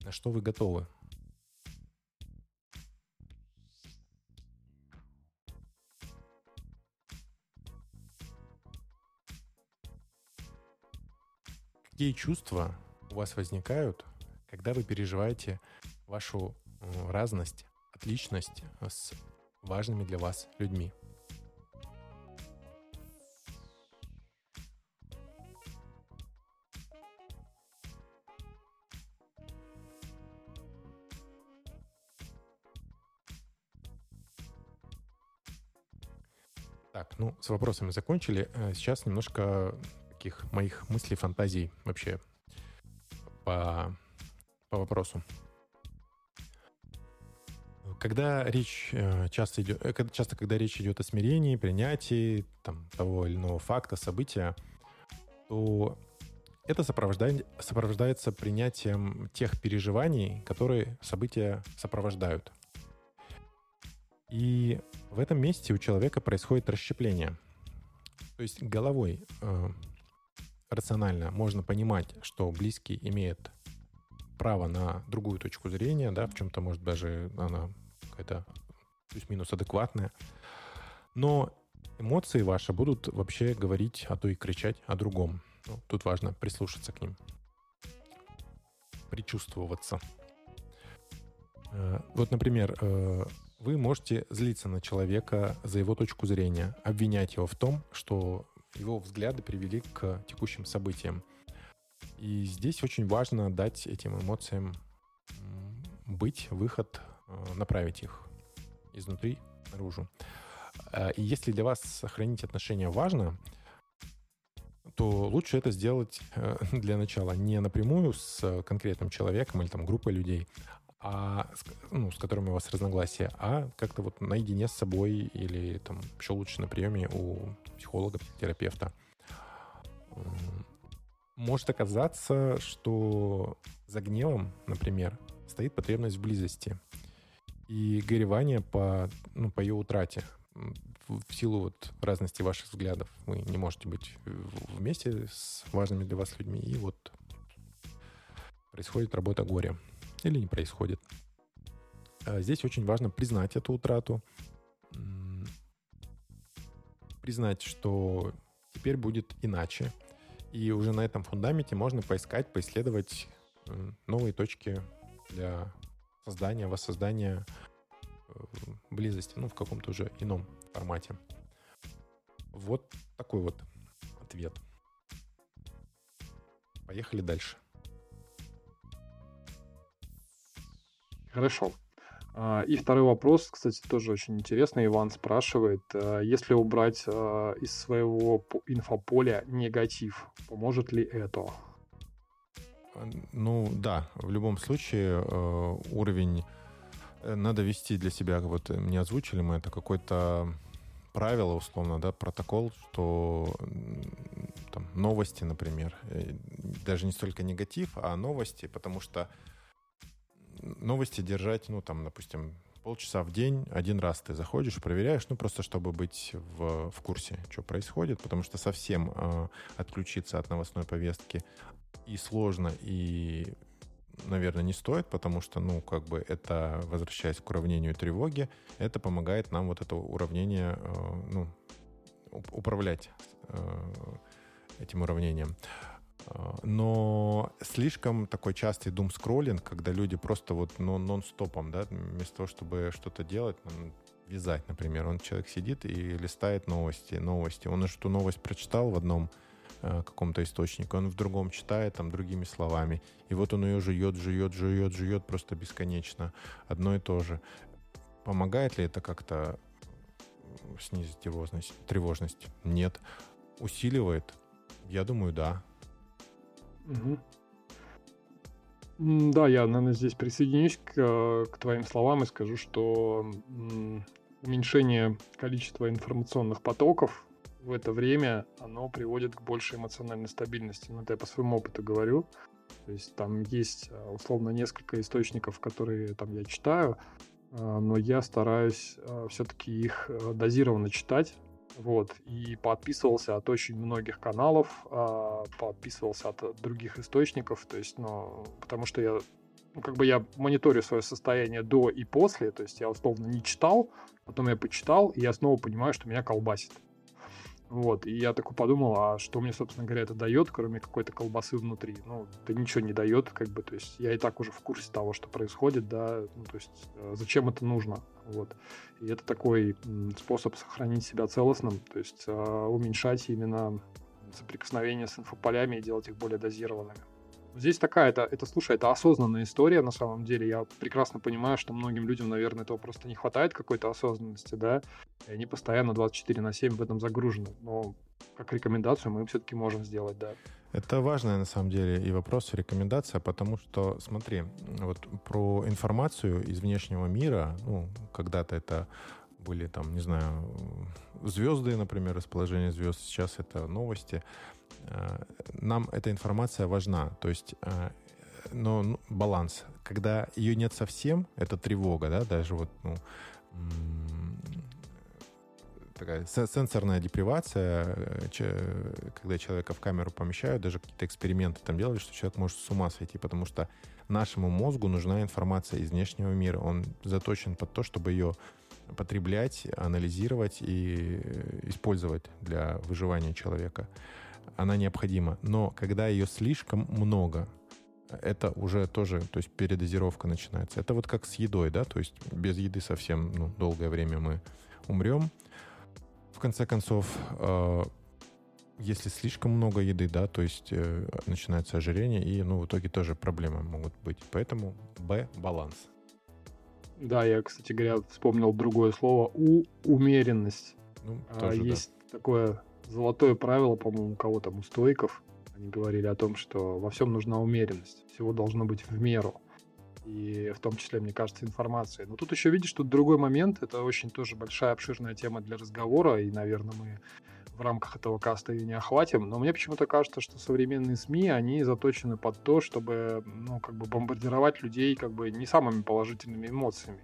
На что вы готовы? Какие чувства у вас возникают, когда вы переживаете вашу э, разность, отличность с важными для вас людьми? Так, ну, с вопросами закончили. Э, сейчас немножко таких моих мыслей, фантазий вообще по, по вопросу. Когда речь э, часто идет, э, часто когда речь идет о смирении, принятии там, того или иного факта, события, то это сопровождает, сопровождается принятием тех переживаний, которые события сопровождают. И в этом месте у человека происходит расщепление. То есть головой э, рационально можно понимать, что близкий имеет право на другую точку зрения, да, в чем-то, может, даже она какая-то плюс-минус адекватная. Но эмоции ваши будут вообще говорить, а то и кричать о другом. Ну, тут важно прислушаться к ним. Причувствоваться. Э, вот, например, э, вы можете злиться на человека за его точку зрения, обвинять его в том, что его взгляды привели к текущим событиям. И здесь очень важно дать этим эмоциям быть, выход, э, направить их изнутри наружу. Э, и если для вас сохранить отношения важно, то лучше это сделать э, для начала не напрямую с конкретным человеком или там группой людей, а, ну, с которыми у вас разногласия, а как-то вот наедине с собой или там еще лучше на приеме у психолога, терапевта. Может оказаться, что за гневом, например, стоит потребность в близости и горевание по, ну, по ее утрате. В силу вот разности ваших взглядов вы не можете быть вместе с важными для вас людьми, и вот происходит работа горя или не происходит. А здесь очень важно признать эту утрату, признать, что теперь будет иначе, и уже на этом фундаменте можно поискать, поисследовать новые точки для создания, воссоздания э, близости, ну, в каком-то уже ином формате. Вот такой вот ответ. Поехали дальше. Хорошо. А, и второй вопрос, кстати, тоже очень интересный. Иван спрашивает, а, если убрать а, из своего инфополя негатив, поможет ли это? Ну да, в любом случае уровень э, надо вести для себя, вот э, не озвучили мы, это какое-то правило, условно, да, протокол, что там, новости, например, э, даже не столько негатив, а новости, потому что новости держать, ну, там, допустим, полчаса в день, один раз ты заходишь, проверяешь, ну, просто чтобы быть в, в курсе, что происходит, потому что совсем э, отключиться от новостной повестки и сложно, и, наверное, не стоит, потому что, ну, как бы это, возвращаясь к уравнению тревоги, это помогает нам вот это уравнение, э, ну, управлять э, этим уравнением. А, но слишком такой частый дум-скроллинг, когда люди просто вот нон-стопом, да, вместо того, чтобы что-то делать, вязать, например. Он человек сидит и листает новости, новости. Он эту новость прочитал в одном э, каком-то источнике, он в другом читает там другими словами. И вот он ее жует, жует, жует, жует просто бесконечно. Одно и то же. Помогает ли это как-то снизить тревожность? Нет. Усиливает? Я думаю, да. Да, я, наверное, здесь присоединюсь к, к твоим словам и скажу, что уменьшение количества информационных потоков в это время, оно приводит к большей эмоциональной стабильности. Ну, это я по своему опыту говорю. То есть там есть, а, условно, несколько источников, которые там я читаю, а, но я стараюсь все-таки их дозированно читать, вот, и подписывался от очень многих каналов, а, подписывался от других источников, то есть, ну, потому что я, ну, как бы я мониторю свое состояние до и после, то есть я условно не читал, потом я почитал, и я снова понимаю, что меня колбасит. Вот, и я такой подумал, а что мне, собственно говоря, это дает, кроме какой-то колбасы внутри? Ну, это ничего не дает, как бы, то есть я и так уже в курсе того, что происходит, да, ну, то есть э, зачем это нужно, вот. И это такой способ сохранить себя целостным, то есть э, уменьшать именно соприкосновение с инфополями и делать их более дозированными. Здесь такая, это, это, слушай, это осознанная история на самом деле. Я прекрасно понимаю, что многим людям, наверное, этого просто не хватает какой-то осознанности, да, и они постоянно 24 на 7 в этом загружены. Но как рекомендацию мы все-таки можем сделать, да. Это важная на самом деле и вопрос, и рекомендация, потому что, смотри, вот про информацию из внешнего мира, ну, когда-то это были там, не знаю, звезды, например, расположение звезд, сейчас это новости. Э, нам эта информация важна. То есть, э, но ну, баланс. Когда ее нет совсем, это тревога, да, даже вот, ну, такая сенсорная депривация, э, когда человека в камеру помещают, даже какие-то эксперименты там делали, что человек может с ума сойти, потому что нашему мозгу нужна информация из внешнего мира. Он заточен под то, чтобы ее потреблять, анализировать и использовать для выживания человека она необходима. Но когда ее слишком много, это уже тоже, то есть передозировка начинается. Это вот как с едой, да, то есть без еды совсем ну, долгое время мы умрем. В конце концов, э, если слишком много еды, да, то есть э, начинается ожирение, и, ну, в итоге тоже проблемы могут быть. Поэтому Б – баланс. Да, я, кстати говоря, вспомнил другое слово – у умеренность. Ну, тоже, а, есть да. такое золотое правило, по-моему, у кого там, у стойков, они говорили о том, что во всем нужна умеренность, всего должно быть в меру. и в том числе, мне кажется, информации. Но тут еще видишь, тут другой момент, это очень тоже большая обширная тема для разговора, и, наверное, мы в рамках этого каста ее не охватим, но мне почему-то кажется, что современные СМИ, они заточены под то, чтобы, ну, как бы бомбардировать людей, как бы, не самыми положительными эмоциями.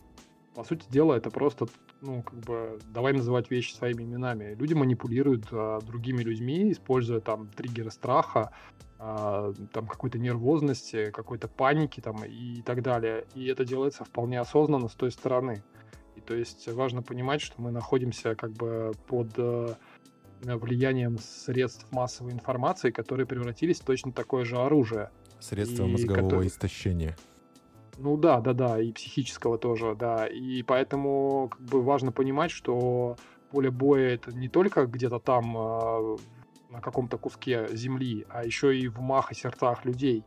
По сути дела, это просто, ну, как бы, давай называть вещи своими именами. Люди манипулируют а, другими людьми, используя там триггеры страха, а, там какой-то нервозности, какой-то паники там и так далее. И это делается вполне осознанно с той стороны. И то есть важно понимать, что мы находимся как бы под э, влиянием средств массовой информации, которые превратились в точно такое же оружие. Средства и мозгового которые... истощения. Ну да, да, да, и психического тоже, да. И поэтому как бы важно понимать, что поле боя это не только где-то там э, на каком-то куске земли, а еще и в умах и сердцах людей.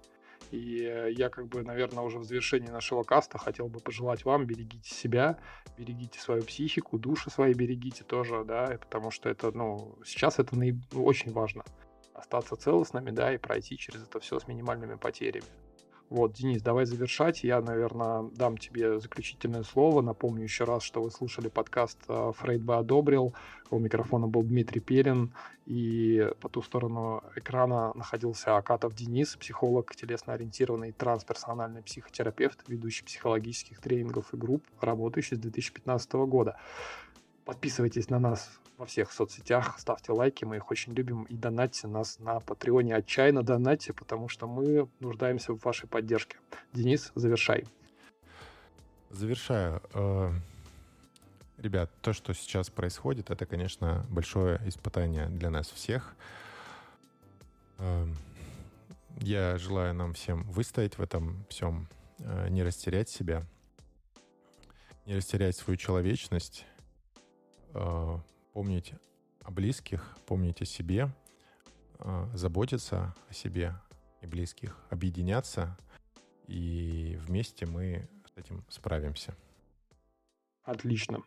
И э, я, как бы, наверное, уже в завершении нашего каста хотел бы пожелать вам, берегите себя, берегите свою психику, души свои берегите тоже, да, потому что это, ну, сейчас это наиб... очень важно. Остаться целостными, да, и пройти через это все с минимальными потерями. Вот, Денис, давай завершать. Я, наверное, дам тебе заключительное слово. Напомню еще раз, что вы слушали подкаст э, «Фрейд бы одобрил». У микрофона был Дмитрий Перин. И по ту сторону экрана находился Акатов Денис, психолог, телесно-ориентированный трансперсональный психотерапевт, ведущий психологических тренингов и групп, работающий с 2015 года. Подписывайтесь на нас во всех соцсетях, ставьте лайки, мы их очень любим, и донатьте нас на Патреоне, отчаянно донатьте, потому что мы нуждаемся в вашей поддержке. Денис, завершай. Завершаю. Э, ребят, то, что сейчас происходит, это, конечно, большое испытание для нас всех. Э, я желаю нам всем выстоять в этом всем, э, не растерять себя, не растерять свою человечность, помнить о близких, помнить о себе, э, заботиться о себе и близких, объединяться, и вместе мы с этим справимся. Отлично.